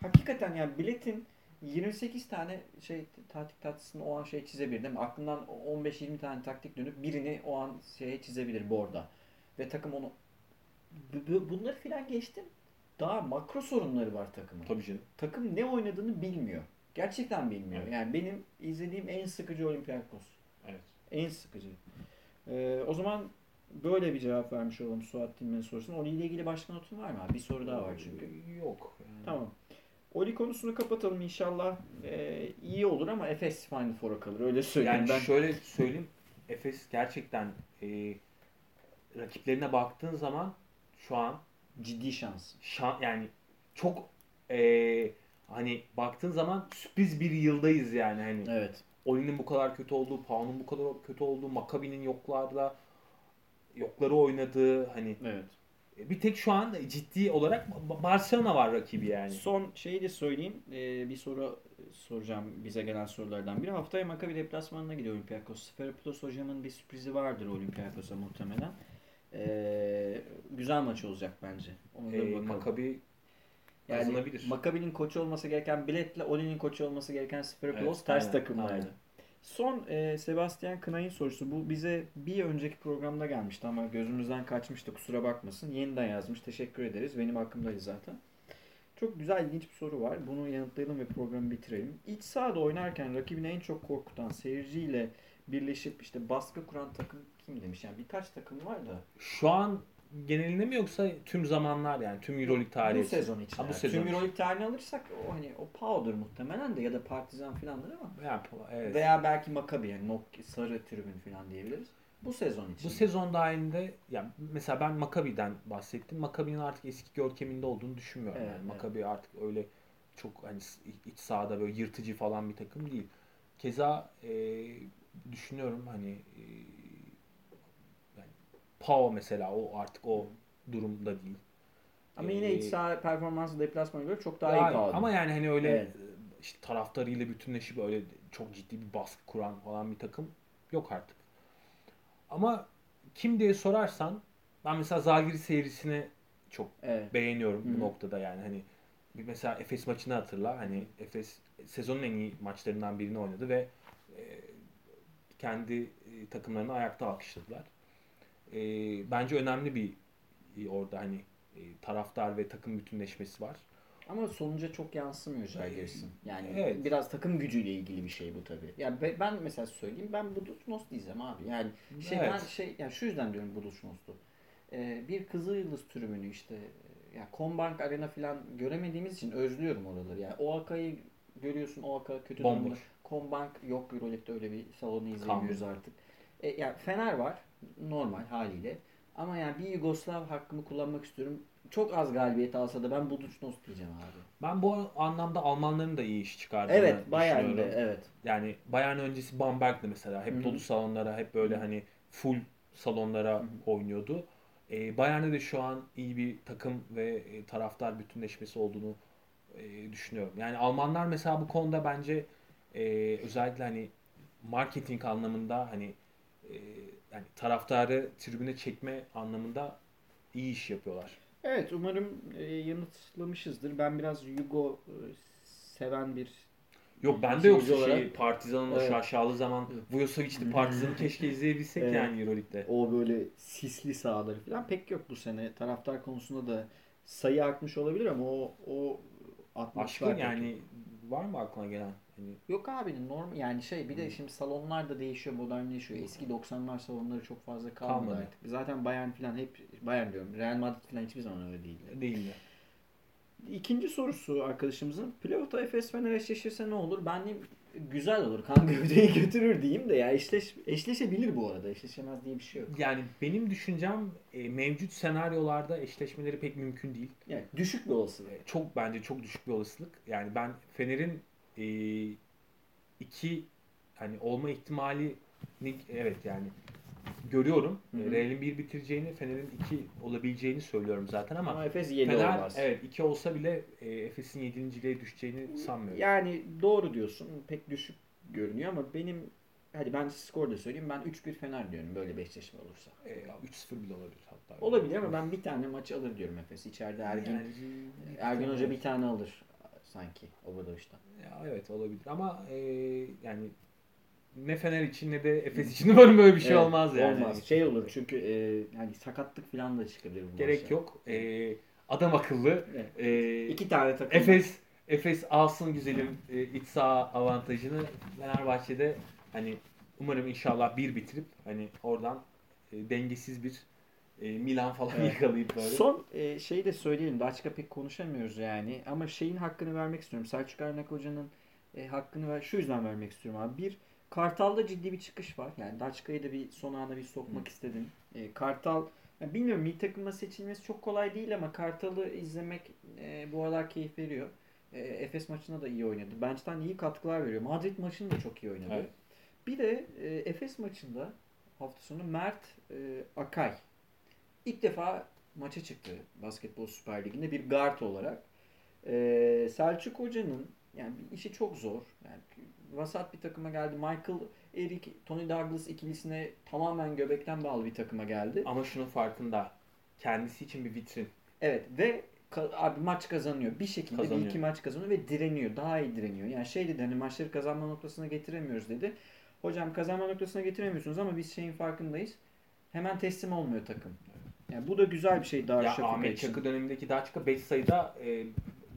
S3: hakikaten yani biletin 28 tane şey taktik tahtasını o an şey çizebilir değil mi? Aklından 15-20 tane taktik dönüp birini o an şeye çizebilir borda. Ve takım onu Bu- bu- bunları filan geçtim. Daha makro sorunları var takımın.
S4: Tabii canım.
S3: Takım ne oynadığını bilmiyor. Gerçekten bilmiyor.
S4: Evet.
S3: Yani benim izlediğim en sıkıcı Olympiakos.
S4: Evet.
S3: En sıkıcı. Ee, o zaman böyle bir cevap vermiş olalım Suat Dilmen'in sorusuna. İle ilgili başka notun var mı abi? Bir soru daha var çünkü.
S4: Yok. Yani.
S3: Tamam. Oli konusunu kapatalım inşallah. Ee, iyi olur ama Efes Final Four'a kalır. Öyle söyleyeyim
S4: Yani
S3: ben.
S4: şöyle söyleyeyim. Efes gerçekten e, rakiplerine baktığın zaman şu an
S3: Ciddi şans.
S4: şan, yani çok e, hani baktığın zaman sürpriz bir yıldayız yani hani.
S3: Evet.
S4: Oli'nin bu kadar kötü olduğu, Pau'nun bu kadar kötü olduğu, Maccabi'nin yoklarda yokları oynadığı hani
S3: Evet.
S4: Bir tek şu an ciddi olarak Ba- Barcelona var rakibi yani.
S3: Son şeyi de söyleyeyim. Ee, bir soru soracağım bize gelen sorulardan biri. Haftaya Maccabi deplasmanına gidiyor Olympiakos. Sferopoulos hocamın bir sürprizi vardır Olympiakos'a muhtemelen. Ee, güzel maç olacak bence. Onu da
S4: E,
S3: bakalım.
S4: Maccabi
S3: Yani. Maccabi'nin koçu olması gereken Bilet'le Oli'nin koçu olması gereken Sferopoulos
S4: Evet,
S3: ters
S4: aynen,
S3: takımlardı.
S4: aynen.
S3: Son e, Sebastian Kınay'ın sorusu. Bu bize bir önceki programda gelmişti ama gözümüzden kaçmıştı. Kusura bakmasın. Yeniden yazmış. Teşekkür ederiz. Benim hakkımdaydı zaten. Çok güzel, ilginç bir soru var. Bunu yanıtlayalım ve programı bitirelim. İç sahada oynarken rakibini en çok korkutan seyirciyle birleşip işte baskı kuran takım kim demiş? Yani birkaç takım var da.
S4: Şu an genelinde mi yoksa tüm zamanlar yani tüm Euroleague tarihi?
S3: Bu sezon için.
S4: Ha, bu sezon
S3: Tüm. Euroleague tarihini alırsak o hani o Pau'dur muhtemelen de ya da Partizan filandır ama
S4: Ya, evet.
S3: veya belki Maccabi yani Nok sarı tribün falan diyebiliriz. Bu sezon için.
S4: Bu sezon dahilinde ya mesela ben Maccabi'den bahsettim. Maccabi'nin artık eski görkeminde olduğunu düşünmüyorum.
S3: Evet,
S4: yani
S3: evet.
S4: Maccabi artık öyle çok hani iç sahada böyle yırtıcı falan bir takım değil. Keza e, düşünüyorum hani e, yani Pau mesela o artık o durumda değil.
S3: ama yine
S4: Ee,
S3: iç saha performansı deplasmana göre çok daha
S4: Daha
S3: iyi Pau'dur.
S4: Ama yani hani öyle
S3: Evet.
S4: işte taraftarıyla bütünleşip öyle çok ciddi bir baskı kuran falan bir takım yok artık. Ama kim diye sorarsan ben mesela Zalgiris seyrisini çok
S3: Evet.
S4: beğeniyorum
S3: Hı hı.
S4: bu noktada yani hani mesela Efes maçını hatırla hani Efes sezonun en iyi maçlarından birini oynadı ve e, kendi e, takımlarını ayakta alkışladılar. E, bence önemli bir e, orada hani e, taraftar ve takım bütünleşmesi var.
S3: Ama sonuca çok yansımıyor Žalgiris'in. Yani
S4: Evet.
S3: biraz takım gücüyle ilgili bir şey bu tabii. Yani be- ben mesela söyleyeyim ben Budućnost diyeceğim abi. Yani şey
S4: Evet.
S3: ben şey yani şu yüzden diyorum Budućnost'u. Ee, bir Kızılyıldız tribünü işte e, yani Kombank Arena falan göremediğimiz için özlüyorum oraları. Yani OAK'yı görüyorsun OAK kötü durumda. Kombank yok Euroleague'de öyle bir salonu izleyemiyoruz artık. E, yani Fener var normal haliyle. Ama yani bir Yugoslav hakkımı kullanmak istiyorum. Çok az galibiyet alsa da ben Budućnost diyeceğim abi.
S4: Ben bu anlamda Almanların da iyi iş çıkardığını
S3: Evet Bayern'de
S4: düşünüyorum.
S3: evet.
S4: Yani Bayern öncesi Bamberg'de mesela hep dolu salonlara, hep böyle hani full salonlara oynuyordu. E, Bayern'de de şu an iyi bir takım ve e, taraftar bütünleşmesi olduğunu e, düşünüyorum. Yani Almanlar mesela bu konuda bence e, özellikle hani marketing anlamında hani e, yani taraftarı tribüne çekme anlamında iyi iş yapıyorlar.
S3: Evet umarım e, yanıtlamışızdır. Ben biraz Yugo e, seven bir
S4: Yok bende
S3: Şey
S4: yok
S3: olarak-
S4: şey Partizan'ın o
S3: Evet.
S4: şaşalı zaman Vujosovic'li Partizan'ı keşke izleyebilsek
S3: Evet.
S4: yani Euroleague'de.
S3: o böyle sisli sahaları falan pek yok bu sene. Taraftar konusunda da sayı artmış olabilir ama o o atmosfer
S4: Aşkın yani var mı aklına gelen? Hani
S3: Yok abi normal yani şey bir de şimdi salonlar da değişiyor, modernleşiyor. Eski 90'lar salonları çok fazla kalmadı,
S4: Kalmadı.
S3: artık. Zaten Bayern falan hep Bayern diyorum. Real Madrid falan hiçbir zaman öyle değildi.
S4: değil de.
S3: İkinci sorusu arkadaşımızın. Playoff'ta Efes Fener eşleşirse ne olur? Ben de güzel olur. Kan gövdeyi götürür diyeyim de ya eşleş, eşleşebilir bu arada. Eşleşemez diye bir şey yok.
S4: Yani benim düşüncem e, mevcut senaryolarda eşleşmeleri pek mümkün değil.
S3: Yani düşük bir olasılık.
S4: Çok bence çok düşük bir olasılık. Yani ben Fener'in e, iki hani olma ihtimali evet yani görüyorum.
S3: Hı hı.
S4: E, Real'in bir bitireceğini, Fener'in iki olabileceğini söylüyorum zaten ama
S3: Ama Efes 7
S4: Fener
S3: olmaz.
S4: evet 2 olsa bile e, Efes'in 7.liğe düşeceğini sanmıyorum.
S3: Yani doğru diyorsun. Pek düşük görünüyor ama benim hadi ben skor da söyleyeyim. Ben 3-1 Fener diyorum böyle bir eşleşme olursa.
S4: E, 3-0 bile olabilir hatta.
S3: Olabilir ama ben bir tane maç alır diyorum Efes. İçeride Ergin
S4: Yani,
S3: Ergin Hoca bir tane alır sanki Obradoviç'ten.
S4: Ya evet olabilir ama e, yani ne Fener için ne de Efes için umarım böyle bir şey
S3: Evet,
S4: olmaz yani.
S3: Olmaz. Şey olur çünkü e, yani sakatlık falan da çıkabilir bu
S4: Gerek
S3: maçta.
S4: yok. E, adam akıllı.
S3: Evet.
S4: E,
S3: İki tane takım.
S4: Efes Efes alsın güzelim e, iç saha avantajını. Fenerbahçe'de hani umarım inşallah bir bitirip hani oradan e, dengesiz bir e, Milan falan
S3: Evet.
S4: yakalayıp böyle.
S3: Son e, şeyi de söyleyelim. Daçka pek konuşamıyoruz yani. Ama şeyin hakkını vermek istiyorum. Selçuk Ernek Hoca'nın e, hakkını ver. Şu yüzden vermek istiyorum abi. Bir, Kartal'da ciddi bir çıkış var. Yani Daçka'yı da bir son ana bir sokmak istedim. E, Kartal ya bilmiyorum milli takıma seçilmesi çok kolay değil ama Kartal'ı izlemek e, bu aralar keyif veriyor. E, Efes maçında da iyi oynadı. Bench'ten iyi katkılar veriyor. Madrid maçını da çok iyi oynadı.
S4: Evet.
S3: Bir de e, Efes maçında hafta sonu Mert e, Akay ilk defa maça çıktı Basketbol Süper Ligi'nde bir guard olarak. E, Selçuk Hoca'nın yani işi çok zor. Yani vasat bir takıma geldi. Michael Eric, Tony Douglas ikilisine tamamen göbekten bağlı bir takıma geldi.
S4: Ama şunun farkında. Kendisi için bir vitrin.
S3: Evet ve abi maç kazanıyor. Bir şekilde
S4: Kazanıyor.
S3: bir iki maç kazanıyor ve direniyor. Daha iyi direniyor. Yani şey dedi hani maçları kazanma noktasına getiremiyoruz dedi. Hocam kazanma noktasına getiremiyorsunuz ama biz şeyin farkındayız. Hemen teslim olmuyor takım. Yani bu da güzel bir şey
S4: Ya
S3: Darüşşafaka
S4: Ahmet
S3: için.
S4: Çakı dönemindeki Daçka 5 sayıda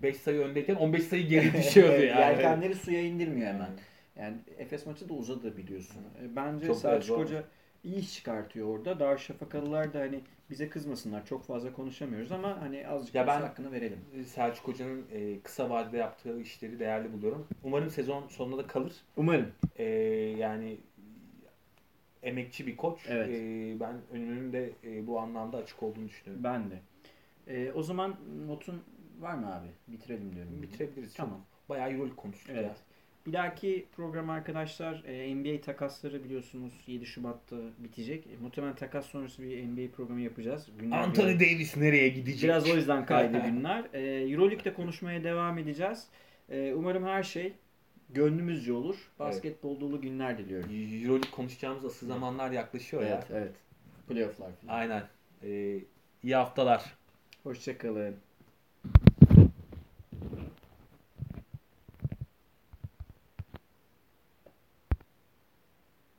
S4: 5 sayı öndeyken 15 sayı geri düşüyordu yani.
S3: Yelkenleri suya indirmiyor hemen. Yani Efes maçı da uzadı biliyorsun. E, Bence
S4: Çok
S3: Selçuk. Hoca iyi iş çıkartıyor orada. Darüşşafakalılar da hani bize kızmasınlar. Çok fazla konuşamıyoruz ama hani azıcık
S4: Ya
S3: ya
S4: ben-
S3: hakkını verelim.
S4: Selçuk Hoca'nın e, kısa vadede yaptığı işleri değerli buluyorum. Umarım sezon sonunda da kalır.
S3: Umarım.
S4: E, yani emekçi bir koç.
S3: Evet.
S4: E, ben önünün de e, bu anlamda açık olduğunu düşünüyorum.
S3: Ben de. Ee, o zaman notun var mı abi? Bitirelim diyorum.
S4: Bitirebiliriz.
S3: Tamam.
S4: Çok bayağı Euroleague konuştuk
S3: Evet.
S4: ya.
S3: Bir dahaki program arkadaşlar e, NBA takasları biliyorsunuz 7 Şubat'ta bitecek. E, muhtemelen takas sonrası bir NBA programı yapacağız. Günler
S4: Anthony
S3: biraz-
S4: Davis nereye gidecek?
S3: Biraz o yüzden kaydı günler. E, Euroleague'de konuşmaya devam edeceğiz. E, umarım her şey gönlümüzce olur. Basketbol dolu günler diliyorum.
S4: Euroleague konuşacağımız asıl zamanlar yaklaşıyor ya.
S3: Evet, evet. Playoff'lar falan.
S4: Aynen. E, iyi haftalar.
S3: Hoşçakalın.